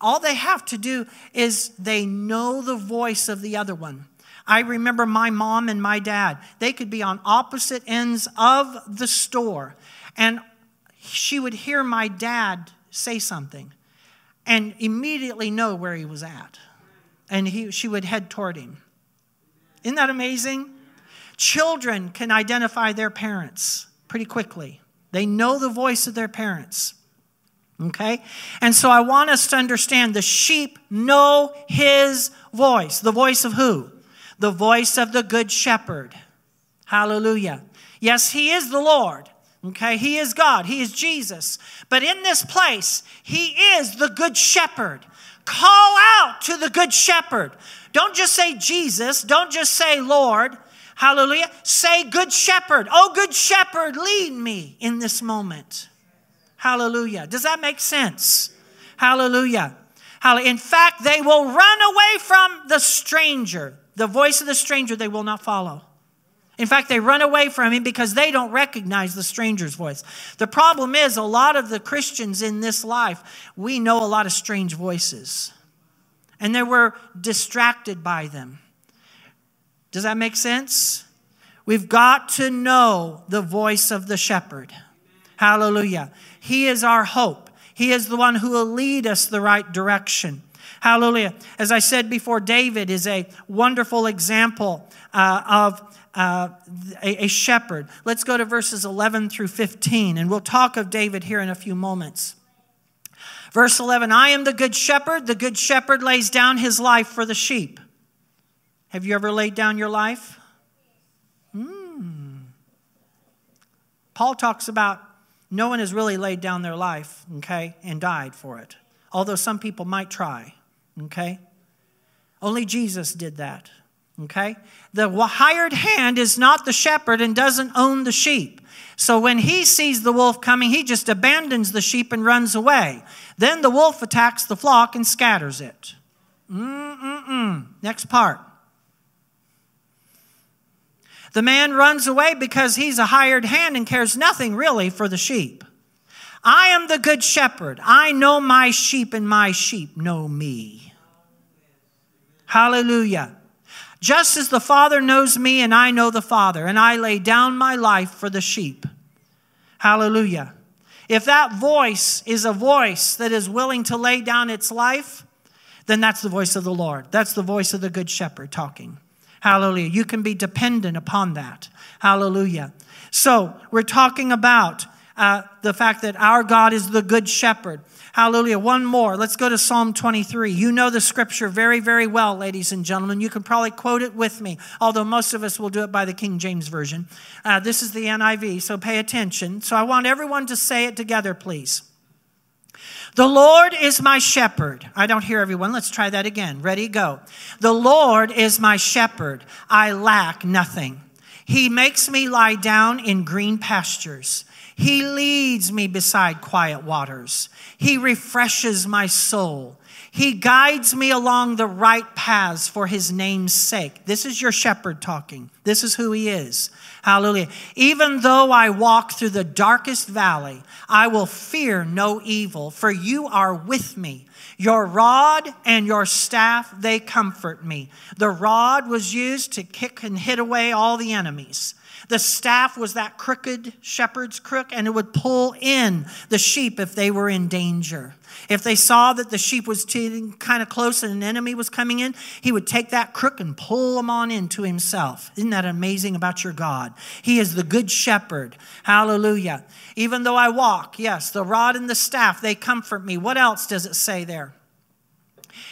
all they have to do is they know the voice of the other one. I remember my mom and my dad, they could be on opposite ends of the store, and she would hear my dad say something and immediately know where he was at. And he, she would head toward him. Isn't that amazing? Children can identify their parents pretty quickly, they know the voice of their parents. Okay? And so I want us to understand the sheep know his voice. The voice of who? The voice of the good shepherd. Hallelujah. Yes, he is the Lord. Okay? He is God. He is Jesus. But in this place, he is the good shepherd. Call out to the good shepherd. Don't just say Jesus. Don't just say Lord. Hallelujah. Say, Good Shepherd. Oh, Good Shepherd, lead me in this moment. Hallelujah. Does that make sense? Hallelujah. In fact, they will run away from the stranger. The voice of the stranger they will not follow. In fact, they run away from him because they don't recognize the stranger's voice. The problem is, a lot of the Christians in this life, we know a lot of strange voices. And they were distracted by them. Does that make sense? We've got to know the voice of the shepherd. Hallelujah. He is our hope. He is the one who will lead us the right direction. Hallelujah. As I said before, David is a wonderful example uh, of uh, a, a shepherd. Let's go to verses 11 through 15, and we'll talk of David here in a few moments. Verse 11 I am the good shepherd. The good shepherd lays down his life for the sheep. Have you ever laid down your life? Hmm. Paul talks about no one has really laid down their life, okay, and died for it. Although some people might try, okay? Only Jesus did that, okay? The hired hand is not the shepherd and doesn't own the sheep. So when he sees the wolf coming, he just abandons the sheep and runs away. Then the wolf attacks the flock and scatters it. Mm-mm-mm. Next part. The man runs away because he's a hired hand and cares nothing really for the sheep. I am the good shepherd. I know my sheep, and my sheep know me. Hallelujah. Just as the Father knows me, and I know the Father, and I lay down my life for the sheep. Hallelujah. If that voice is a voice that is willing to lay down its life, then that's the voice of the Lord. That's the voice of the Good Shepherd talking. Hallelujah. You can be dependent upon that. Hallelujah. So, we're talking about uh, the fact that our God is the Good Shepherd. Hallelujah. One more. Let's go to Psalm 23. You know the scripture very, very well, ladies and gentlemen. You can probably quote it with me, although most of us will do it by the King James Version. Uh, this is the NIV, so pay attention. So I want everyone to say it together, please. The Lord is my shepherd. I don't hear everyone. Let's try that again. Ready, go. The Lord is my shepherd. I lack nothing. He makes me lie down in green pastures. He leads me beside quiet waters. He refreshes my soul. He guides me along the right paths for his name's sake. This is your shepherd talking. This is who he is. Hallelujah. Even though I walk through the darkest valley, I will fear no evil, for you are with me. Your rod and your staff, they comfort me. The rod was used to kick and hit away all the enemies. The staff was that crooked shepherd's crook, and it would pull in the sheep if they were in danger. If they saw that the sheep was getting kind of close and an enemy was coming in, he would take that crook and pull them on into himself. Isn't that amazing about your God? He is the good shepherd. Hallelujah. Even though I walk, yes, the rod and the staff, they comfort me. What else does it say there?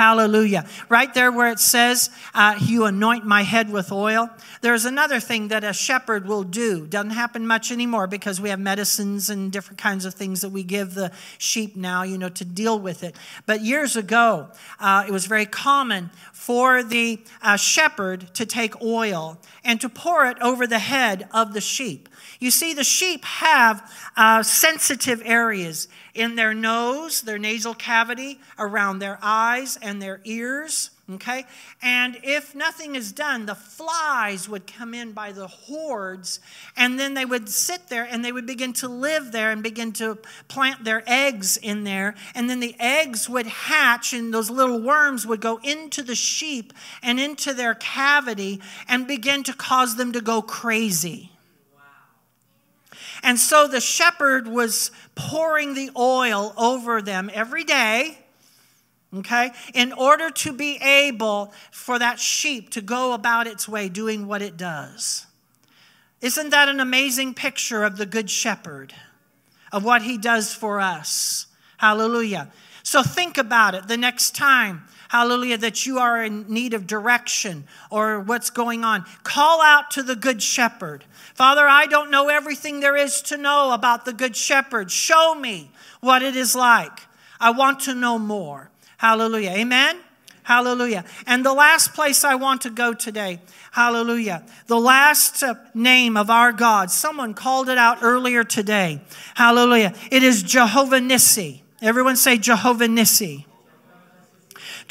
Hallelujah. Right there where it says, uh, You anoint my head with oil. There's another thing that a shepherd will do. Doesn't happen much anymore because we have medicines and different kinds of things that we give the sheep now, you know, to deal with it. But years ago, uh, it was very common for the uh, shepherd to take oil and to pour it over the head of the sheep. You see, the sheep have uh, sensitive areas in their nose, their nasal cavity, around their eyes and their ears. Okay? And if nothing is done, the flies would come in by the hordes, and then they would sit there and they would begin to live there and begin to plant their eggs in there. And then the eggs would hatch, and those little worms would go into the sheep and into their cavity and begin to cause them to go crazy. And so the shepherd was pouring the oil over them every day, okay, in order to be able for that sheep to go about its way doing what it does. Isn't that an amazing picture of the Good Shepherd, of what he does for us? Hallelujah. So think about it the next time hallelujah, that you are in need of direction or what's going on. Call out to the Good Shepherd. Father, I don't know everything there is to know about the Good Shepherd. Show me what it is like. I want to know more. Hallelujah. Amen. Hallelujah. And the last place I want to go today, hallelujah, the last uh, name of our God, someone called it out earlier today. Hallelujah. It is Jehovah Nissi. Everyone say Jehovah Nissi.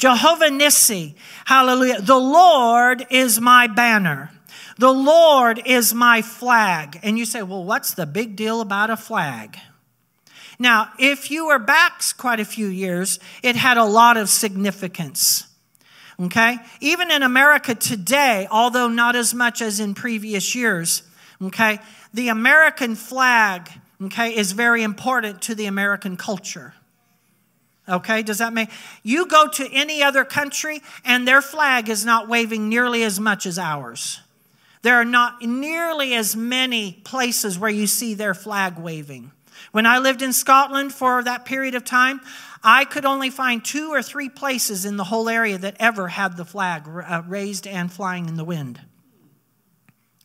Jehovah Nissi. Hallelujah. The Lord is my banner. The Lord is my flag. And you say, well, what's the big deal about a flag? Now, if you were back quite a few years, it had a lot of significance. Okay? Even in America today, although not as much as in previous years, okay, the American flag, okay, is very important to the American culture. Okay, does that make you go to any other country and their flag is not waving nearly as much as ours? There are not nearly as many places where you see their flag waving. When I lived in Scotland for that period of time, I could only find two or three places in the whole area that ever had the flag uh, raised and flying in the wind.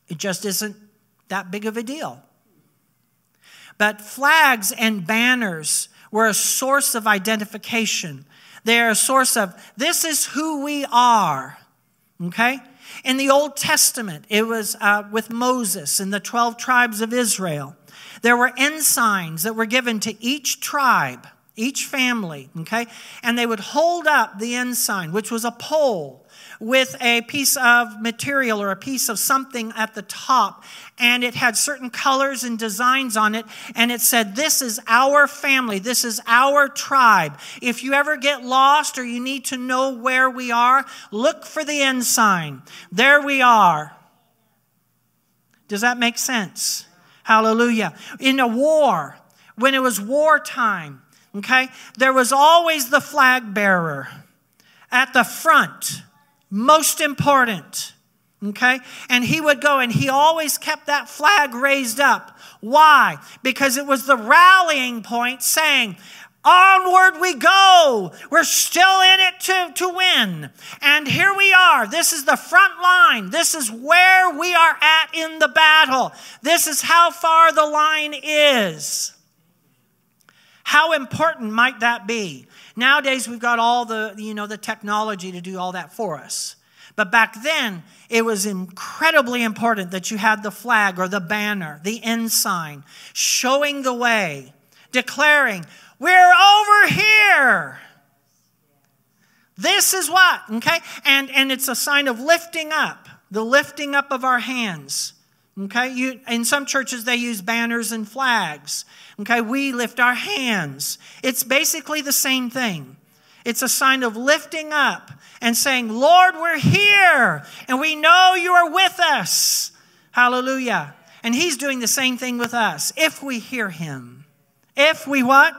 It just isn't that big of a deal. But flags and banners were a source of identification. They're a source of, this is who we are. Okay? In the Old Testament, it was uh, with Moses and the 12 tribes of Israel. There were ensigns that were given to each tribe, each family, okay? And they would hold up the ensign, which was a pole with a piece of material or a piece of something at the top. And it had certain colors and designs on it. And it said, This is our family. This is our tribe. If you ever get lost or you need to know where we are, look for the ensign. There we are. Does that make sense? Hallelujah. In a war, when it was wartime, okay, there was always the flag bearer at the front most important. Okay? And he would go and he always kept that flag raised up. Why? Because it was the rallying point saying, Onward we go. We're still in it to, to win. And here we are. This is the front line. This is where we are at in the battle. This is how far the line is. How important might that be? Nowadays we've got all the, you know, the technology to do all that for us. But back then, it was incredibly important that you had the flag or the banner, the ensign, showing the way, declaring, We're over here. This is what, okay? And, and it's a sign of lifting up, the lifting up of our hands. Okay, you, in some churches they use banners and flags. Okay, we lift our hands. It's basically the same thing. It's a sign of lifting up and saying, Lord, we're here and we know you are with us. Hallelujah. And He's doing the same thing with us if we hear Him. If we what?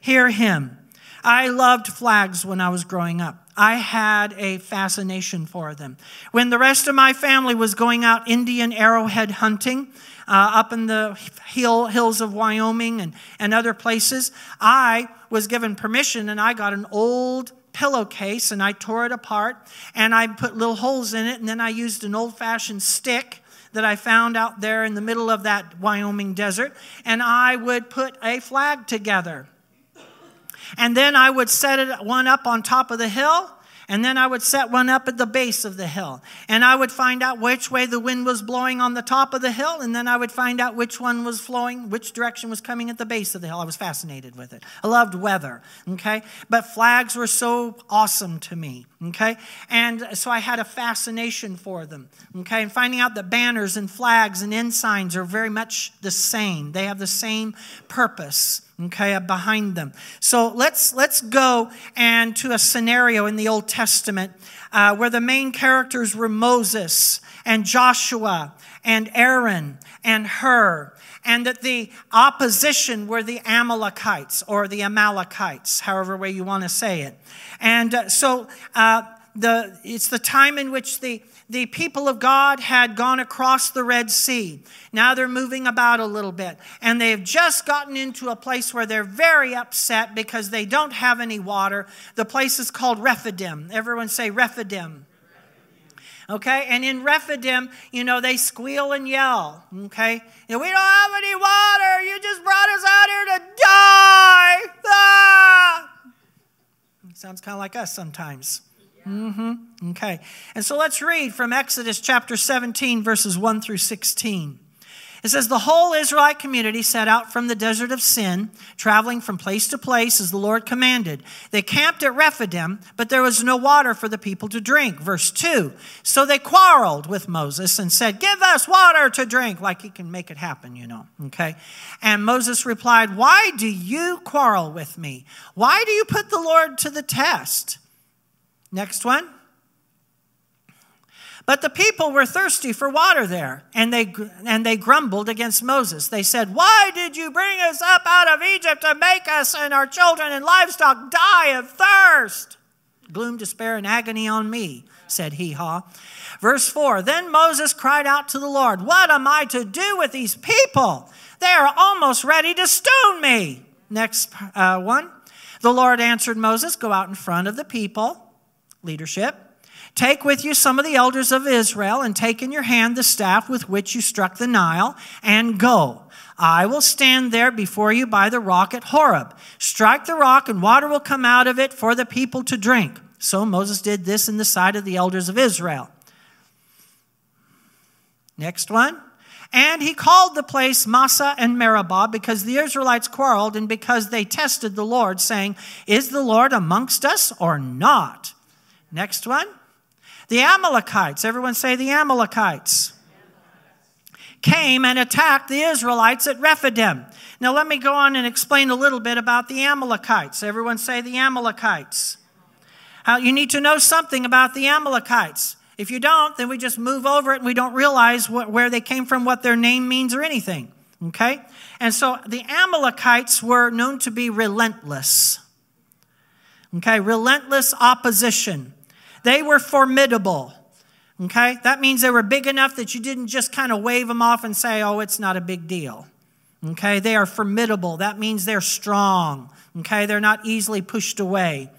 Hear Him. I loved flags when I was growing up. I had a fascination for them. When the rest of my family was going out Indian arrowhead hunting uh, up in the hill, hills of Wyoming and, and other places, I was given permission and I got an old pillowcase and I tore it apart and I put little holes in it and then I used an old fashioned stick that I found out there in the middle of that Wyoming desert and I would put a flag together. And then I would set it one up on top of the hill and then I would set one up at the base of the hill. And I would find out which way the wind was blowing on the top of the hill. And then I would find out which one was flowing, which direction was coming at the base of the hill. I was fascinated with it. I loved weather, okay? But flags were so awesome to me, okay? And so I had a fascination for them, okay? And finding out that banners and flags and ensigns are very much the same, they have the same purpose okay behind them. So let's let's go and to a scenario in the old testament uh, where the main characters were moses and joshua and aaron and Hur and that the opposition were the amalekites or the amalekites however way you want to say it. And uh, so uh, the, it's the time in which the the people of God had gone across the Red Sea. Now they're moving about a little bit. And they've just gotten into a place where they're very upset because they don't have any water. The place is called Rephidim. Everyone say Rephidim. Okay, and in Rephidim, you know, they squeal and yell. Okay, we don't have any water. You just brought us out here to die. Ah! Sounds kind of like us sometimes. Mm-hmm. Okay. And so let's read from Exodus chapter 17, verses 1 through 16. It says, The whole Israelite community set out from the desert of Sin, traveling from place to place as the Lord commanded. They camped at Rephidim, but there was no water for the people to drink. Verse 2 So they quarreled with Moses and said, Give us water to drink, like he can make it happen, you know. Okay. And Moses replied, Why do you quarrel with me? Why do you put the Lord to the test? Next one. But the people were thirsty for water there, and they, and they grumbled against Moses. They said, Why did you bring us up out of Egypt to make us and our children and livestock die of thirst? Gloom, despair, and agony on me, said Hee Haw. Verse 4 Then Moses cried out to the Lord, What am I to do with these people? They are almost ready to stone me. Next uh, one. The Lord answered Moses, Go out in front of the people leadership. Take with you some of the elders of Israel, and take in your hand the staff with which you struck the Nile, and go. I will stand there before you by the rock at Horeb. Strike the rock, and water will come out of it for the people to drink. So Moses did this in the sight of the elders of Israel. Next one. And he called the place Massah and Meribah because the Israelites quarreled and because they tested the Lord, saying, Is the Lord amongst us or not? Next one. The Amalekites, everyone say the Amalekites, came and attacked the Israelites at Rephidim. Now, let me go on and explain a little bit about the Amalekites. Everyone say the Amalekites. How, you need to know something about the Amalekites. If you don't, then we just move over it and we don't realize what, where they came from, what their name means, or anything. Okay? And so the Amalekites were known to be relentless. Okay? Relentless opposition. They were formidable. Okay? That means they were big enough that you didn't just kind of wave them off and say, oh, it's not a big deal. Okay? They are formidable. That means they're strong. Okay? They're not easily pushed away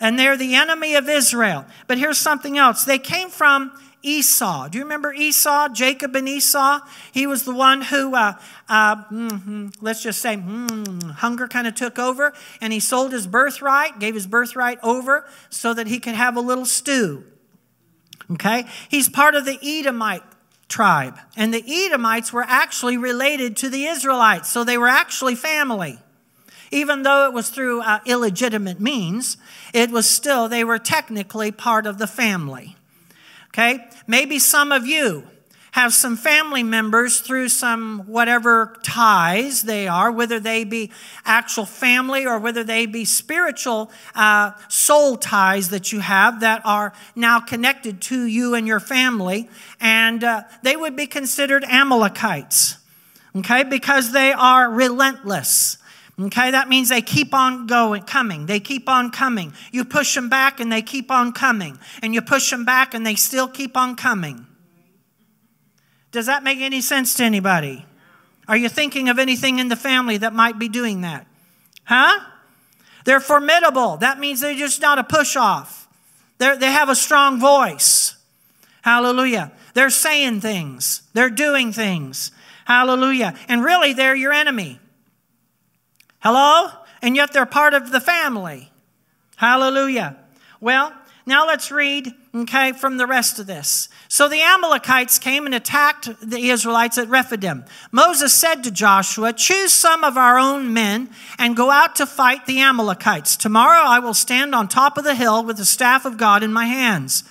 and they're the enemy of Israel. But here's something else they came from Esau. Do you remember Esau, Jacob and Esau? He was the one who, uh, uh, mm-hmm, let's just say, mm, hunger kind of took over, and he sold his birthright, gave his birthright over so that he could have a little stew. Okay? He's part of the Edomite tribe, and the Edomites were actually related to the Israelites, so they were actually family. Even though it was through uh, illegitimate means, it was still, they were technically part of the family. Okay? Maybe some of you have some family members through some whatever ties they are, whether they be actual family or whether they be spiritual uh, soul ties that you have that are now connected to you and your family, and uh, they would be considered Amalekites, okay, because they are relentless. Okay, that means they keep on going, coming. They keep on coming. You push them back and they keep on coming. And you push them back and they still keep on coming. Does that make any sense to anybody? Are you thinking of anything in the family that might be doing that? Huh? They're formidable. That means they're just not a push off. they they have a strong voice. Hallelujah. They're saying things, they're doing things. Hallelujah. And really, they're your enemy. Hello? And yet they're part of the family. Hallelujah. Well, now let's read, okay, from the rest of this. So the Amalekites came and attacked the Israelites at Rephidim. Moses said to Joshua, Choose some of our own men and go out to fight the Amalekites. Tomorrow I will stand on top of the hill with the staff of God in my hands.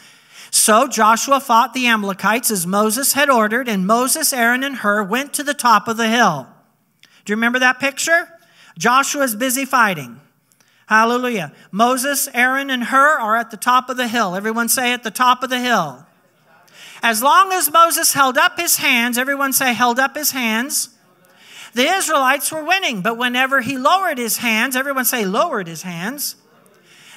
So Joshua fought the Amalekites as Moses had ordered, and Moses, Aaron, and Hur went to the top of the hill. Do you remember that picture? Joshua is busy fighting. Hallelujah. Moses, Aaron, and Hur are at the top of the hill. Everyone say at the top of the hill. As long as Moses held up his hands, everyone say held up his hands, the Israelites were winning. But whenever he lowered his hands, everyone say lowered his hands,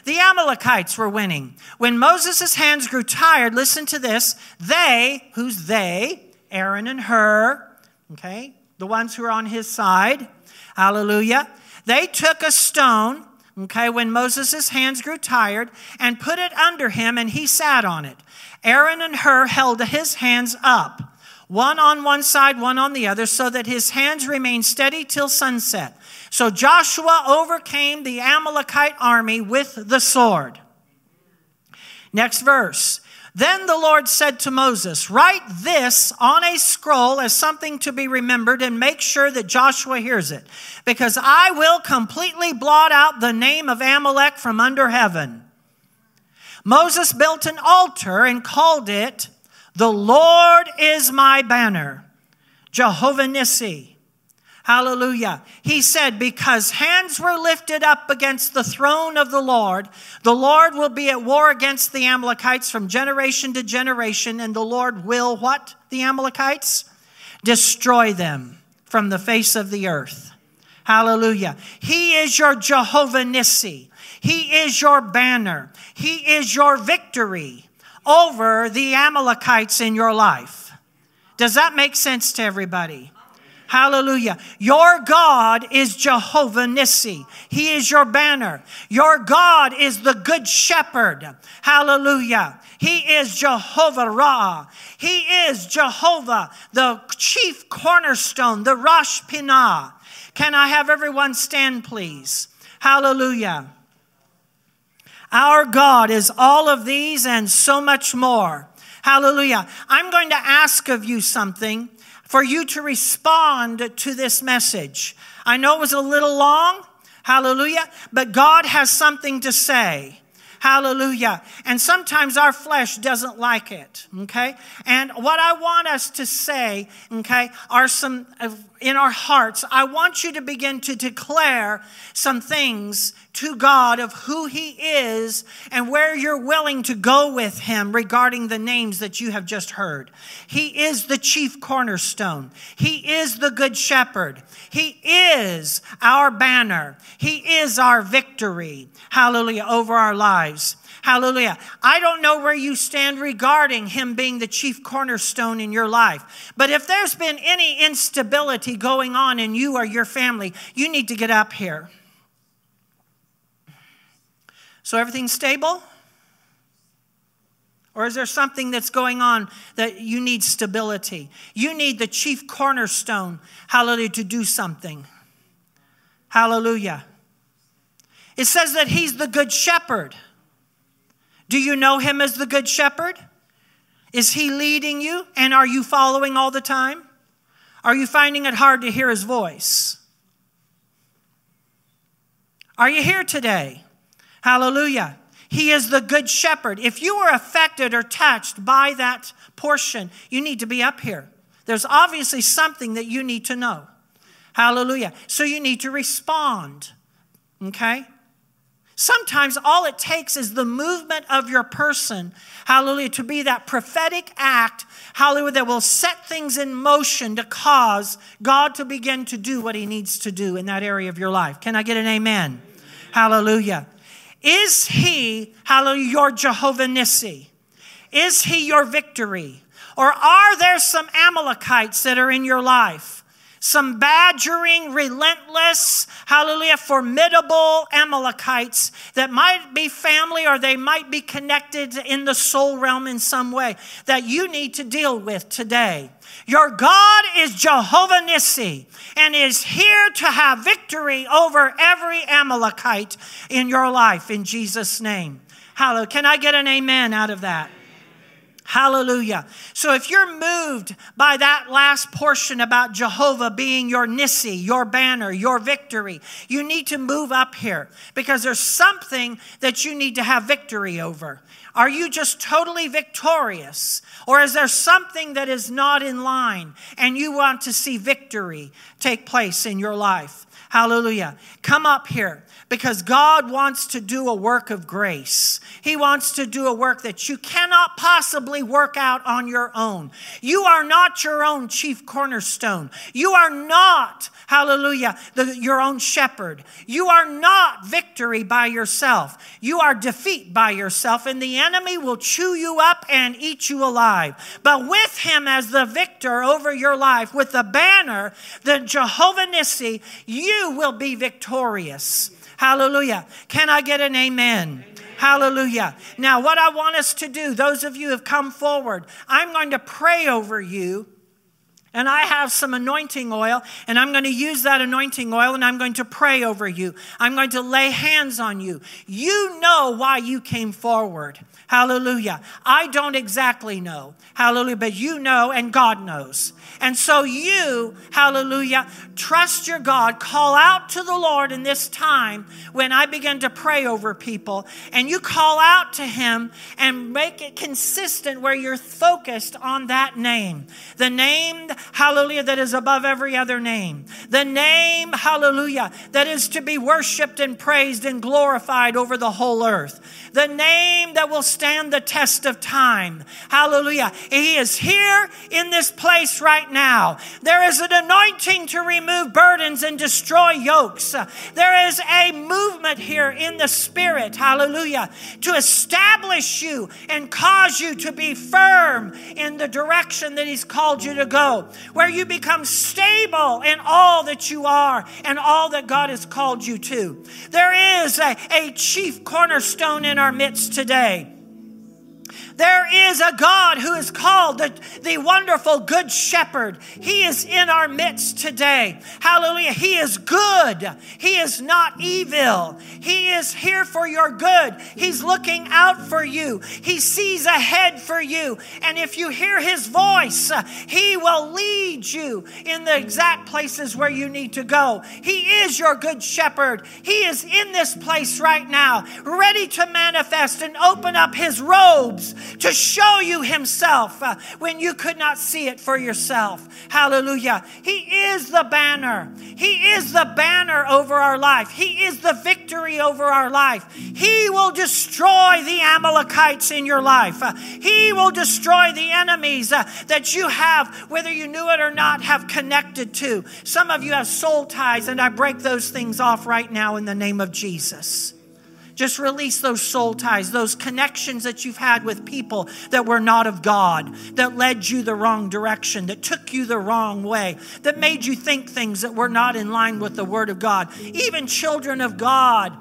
the Amalekites were winning. When Moses' hands grew tired, listen to this, they, who's they? Aaron and Hur, okay, the ones who are on his side, Hallelujah. They took a stone, okay, when Moses' hands grew tired, and put it under him, and he sat on it. Aaron and Hur held his hands up, one on one side, one on the other, so that his hands remained steady till sunset. So Joshua overcame the Amalekite army with the sword. Next verse. Then the Lord said to Moses, Write this on a scroll as something to be remembered and make sure that Joshua hears it, because I will completely blot out the name of Amalek from under heaven. Moses built an altar and called it, The Lord is my banner, Jehovah Nissi. Hallelujah. He said, Because hands were lifted up against the throne of the Lord, the Lord will be at war against the Amalekites from generation to generation, and the Lord will what? The Amalekites? Destroy them from the face of the earth. Hallelujah. He is your Jehovah Nissi. He is your banner. He is your victory over the Amalekites in your life. Does that make sense to everybody? Hallelujah. Your God is Jehovah Nissi. He is your banner. Your God is the good shepherd. Hallelujah. He is Jehovah Ra. He is Jehovah, the chief cornerstone, the Rosh Pinah. Can I have everyone stand, please? Hallelujah. Our God is all of these and so much more. Hallelujah. I'm going to ask of you something for you to respond to this message. I know it was a little long. Hallelujah. But God has something to say. Hallelujah. And sometimes our flesh doesn't like it. Okay. And what I want us to say, okay, are some in our hearts. I want you to begin to declare some things to God of who He is and where you're willing to go with Him regarding the names that you have just heard. He is the chief cornerstone, He is the good shepherd, He is our banner, He is our victory. Hallelujah, over our lives. Hallelujah. I don't know where you stand regarding him being the chief cornerstone in your life. But if there's been any instability going on in you or your family, you need to get up here. So everything's stable? Or is there something that's going on that you need stability? You need the chief cornerstone, hallelujah, to do something. Hallelujah. It says that he's the good shepherd. Do you know him as the good shepherd? Is he leading you and are you following all the time? Are you finding it hard to hear his voice? Are you here today? Hallelujah. He is the good shepherd. If you were affected or touched by that portion, you need to be up here. There's obviously something that you need to know. Hallelujah. So you need to respond. Okay? Sometimes all it takes is the movement of your person, hallelujah, to be that prophetic act, hallelujah, that will set things in motion to cause God to begin to do what he needs to do in that area of your life. Can I get an amen? Hallelujah. Is he, hallelujah, your Jehovah Nissi? Is he your victory? Or are there some Amalekites that are in your life? Some badgering, relentless, hallelujah, formidable Amalekites that might be family or they might be connected in the soul realm in some way that you need to deal with today. Your God is Jehovah Nissi and is here to have victory over every Amalekite in your life in Jesus' name. Hallelujah. Can I get an amen out of that? Hallelujah. So if you're moved by that last portion about Jehovah being your Nissi, your banner, your victory, you need to move up here because there's something that you need to have victory over. Are you just totally victorious? Or is there something that is not in line and you want to see victory take place in your life? Hallelujah. Come up here because God wants to do a work of grace. He wants to do a work that you cannot possibly work out on your own. You are not your own chief cornerstone. You are not, hallelujah, the, your own shepherd. You are not victory by yourself. You are defeat by yourself, and the enemy will chew you up and eat you alive. But with him as the victor over your life, with the banner, the Jehovah Nissi, you will be victorious. Hallelujah. Can I get an amen? amen? Hallelujah. Now, what I want us to do, those of you who have come forward, I'm going to pray over you. And I have some anointing oil, and I'm going to use that anointing oil and I'm going to pray over you. I'm going to lay hands on you. You know why you came forward. Hallelujah. I don't exactly know. Hallelujah. But you know, and God knows. And so you, hallelujah, trust your God, call out to the Lord in this time when I begin to pray over people, and you call out to Him and make it consistent where you're focused on that name. The name, hallelujah, that is above every other name. The name, hallelujah, that is to be worshiped and praised and glorified over the whole earth. The name that will stand the test of time. Hallelujah. He is here in this place right now. There is an anointing to remove burdens and destroy yokes. There is a movement here in the spirit. Hallelujah. To establish you and cause you to be firm in the direction that He's called you to go, where you become stable in all that you are and all that God has called you to. There is a, a chief cornerstone in our midst today. There is a God who is called the, the wonderful good shepherd. He is in our midst today. Hallelujah. He is good. He is not evil. He is here for your good. He's looking out for you. He sees ahead for you. And if you hear his voice, he will lead you in the exact places where you need to go. He is your good shepherd. He is in this place right now, ready to manifest and open up his robes to show you himself uh, when you could not see it for yourself. Hallelujah. He is the banner. He is the banner over our life. He is the victory over our life. He will destroy the Amalekites in your life. Uh, he will destroy the enemies uh, that you have, whether you knew it or not, have connected to. Some of you have soul ties, and I break those things off right now in the name of Jesus. Just release those soul ties, those connections that you've had with people that were not of God, that led you the wrong direction, that took you the wrong way, that made you think things that were not in line with the Word of God. Even children of God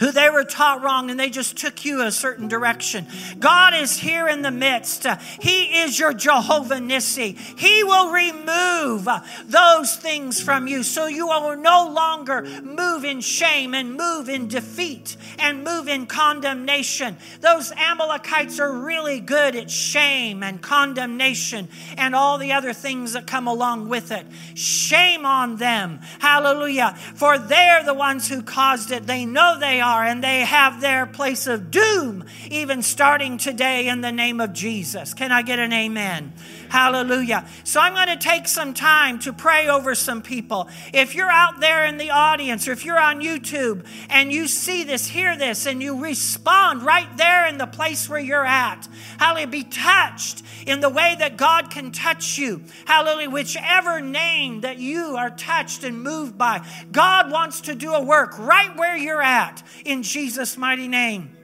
who they were taught wrong and they just took you a certain direction. God is here in the midst. He is your Jehovah Nissi. He will remove those things from you so you will no longer move in shame and move in defeat and move in condemnation. Those Amalekites are really good at shame and condemnation and all the other things that come along with it. Shame on them. Hallelujah. For they're the ones who caused it. They know they are are, and they have their place of doom, even starting today in the name of Jesus. Can I get an amen? Hallelujah. So I'm going to take some time to pray over some people. If you're out there in the audience, or if you're on YouTube and you see this, hear this, and you respond right there in the place where you're at, hallelujah, be touched in the way that God can touch you. Hallelujah. Whichever name that you are touched and moved by, God wants to do a work right where you're at in Jesus' mighty name.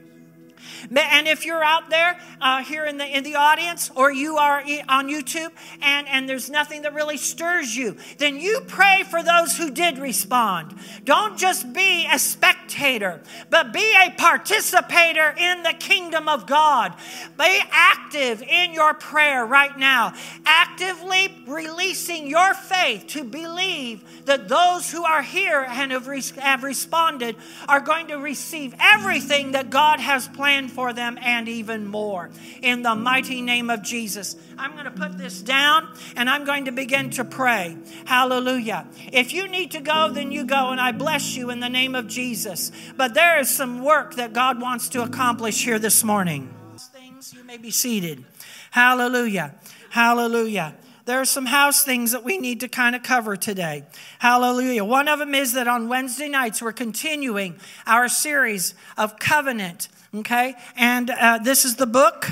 And if you're out there uh, here in the, in the audience or you are on YouTube and, and there's nothing that really stirs you, then you pray for those who did respond. Don't just be a spectator, but be a participator in the kingdom of God. Be active in your prayer right now, actively releasing your faith to believe that those who are here and have, re- have responded are going to receive everything that God has planned for them and even more. In the mighty name of Jesus, I'm going to put this down and I'm going to begin to pray. Hallelujah. If you need to go, then you go, and I bless you in the name of Jesus. But there is some work that God wants to accomplish here this morning. Things, you may be seated. Hallelujah. Hallelujah there are some house things that we need to kind of cover today. Hallelujah. One of them is that on Wednesday nights, we're continuing our series of covenant Okay? And uh, this is the book.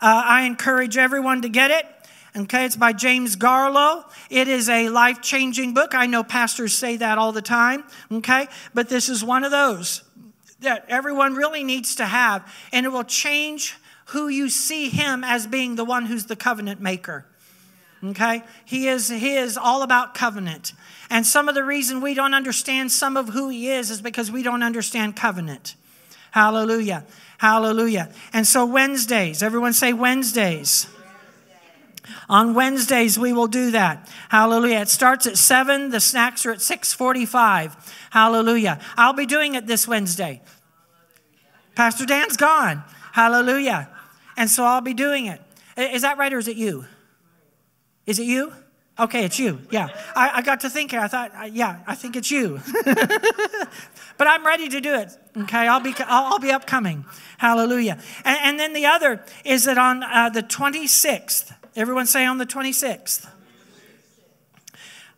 Uh, I encourage everyone to get it. Okay, it's by James Garlow. It is a life changing book. I know pastors say that all the time. Okay, but this is one of those that everyone really needs to have, and it will change who you see him as being the one who's the covenant maker. Okay, he is he is all about covenant, and some of the reason we don't understand some of who he is is because we don't understand covenant. Hallelujah. Hallelujah. And so Wednesdays, everyone say Wednesdays. On Wednesdays we will do that. Hallelujah. It starts at 7, the snacks are at 6:45. Hallelujah. I'll be doing it this Wednesday. Pastor Dan's gone. Hallelujah. And so I'll be doing it. Is that right or is it you? Is it you? Okay, it's you. Yeah. I, I got to thinking. I thought, yeah, I think it's you. (laughs) but I'm ready to do it. Okay, I'll be, I'll, I'll be upcoming. Hallelujah. And, and, then the other is that on uh, the 26th, everyone say on the 26th.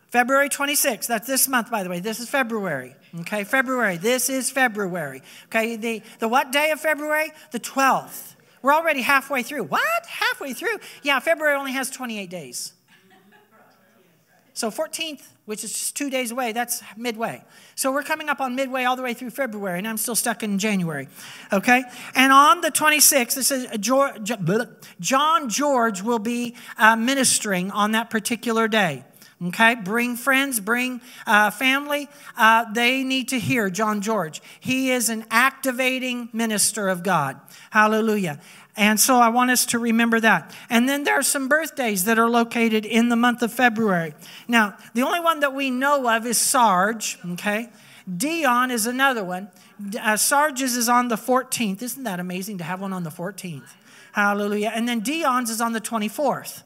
February 26th, that's this month, by the way. This is February. Okay, February. This is February. Okay, the, the what day of February? The 12th. We're already halfway through. What? Halfway through? Yeah, February only has 28 days. So 14th, which is just two days away, that's midway. So we're coming up on midway all the way through February, and I'm still stuck in January. Okay? And on the 26th, this is John George will be uh, ministering on that particular day. Okay, bring friends, bring uh, family. Uh, they need to hear John George. He is an activating minister of God. Hallelujah. And so I want us to remember that. And then there are some birthdays that are located in the month of February. Now, the only one that we know of is Sarge, okay? Dion is another one. Uh, Sarge's is on the 14th. Isn't that amazing to have one on the 14th? Hallelujah. And then Dion's is on the 24th.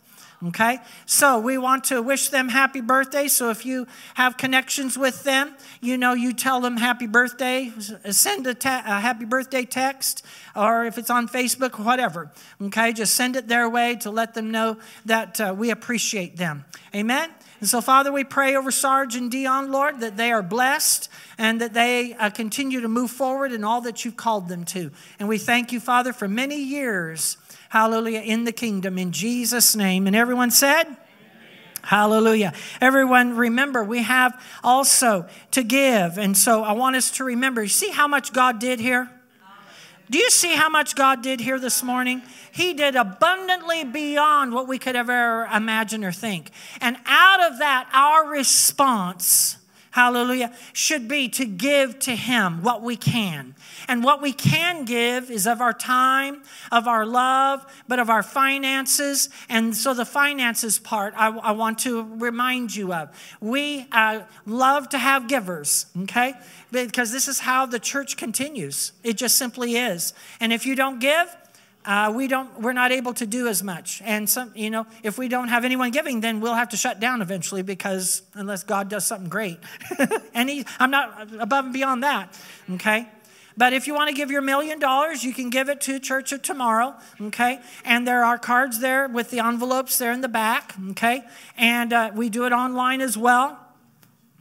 Okay? So we want to wish them happy birthday. So if you have connections with them, you know, you tell them happy birthday, send a, te- a happy birthday text, or if it's on Facebook, whatever. Okay? Just send it their way to let them know that uh, we appreciate them. Amen? And so, Father, we pray over Sarge and Dion, Lord, that they are blessed and that they uh, continue to move forward in all that you've called them to. And we thank you, Father, for many years hallelujah, in the kingdom in Jesus' name. And everyone said, Hallelujah. Everyone, remember, we have also to give. And so I want us to remember. See how much God did here? Do you see how much God did here this morning? He did abundantly beyond what we could ever imagine or think. And out of that, our response hallelujah, should be to give to Him what we can. And what we can give is of our time, of our love, but of our finances. And so the finances part, I, I want to remind you of. We uh, love to have givers, okay? Because this is how the church continues. It just simply is. And if you don't give, uh, we don't we're not able to do as much. And some you know if we don't have anyone giving then we'll have to shut down eventually because unless god does something great. (laughs) And he, i'm not above and beyond that okay? But if you want to give your million dollars you can give it to church of tomorrow okay? And there are cards there with the envelopes there in the back okay? And uh, we do it online as well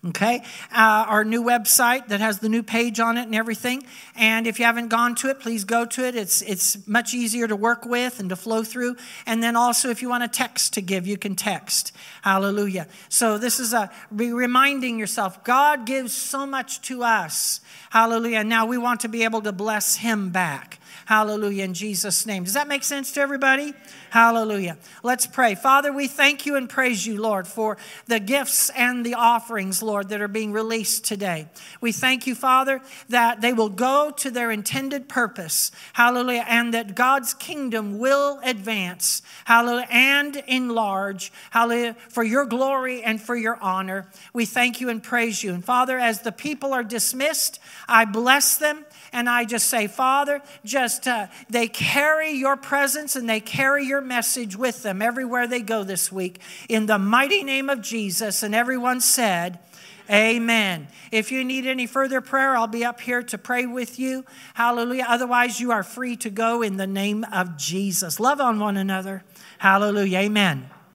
Okay, uh, our new website that has the new page on it and everything. And if you haven't gone to it, please go to it. It's it's much easier to work with and to flow through. And then also, if you want a text to give, you can text. Hallelujah. So this is a be reminding yourself, God gives so much to us. Hallelujah. Now we want to be able to bless Him back. Hallelujah, in Jesus' name. Does that make sense to everybody? Hallelujah. Let's pray. Father, we thank you and praise you, Lord, for the gifts and the offerings, Lord, that are being released today. We thank you, Father, that they will go to their intended purpose. Hallelujah. And that God's kingdom will advance. Hallelujah. And enlarge. Hallelujah. For your glory and for your honor. We thank you and praise you. And Father, as the people are dismissed, I bless them and I just say, Father, just uh, they carry your presence and they carry your message with them everywhere they go this week. In the mighty name of Jesus. And everyone said, Amen. If you need any further prayer, I'll be up here to pray with you. Hallelujah. Otherwise, you are free to go in the name of Jesus. Love on one another. Hallelujah. Amen.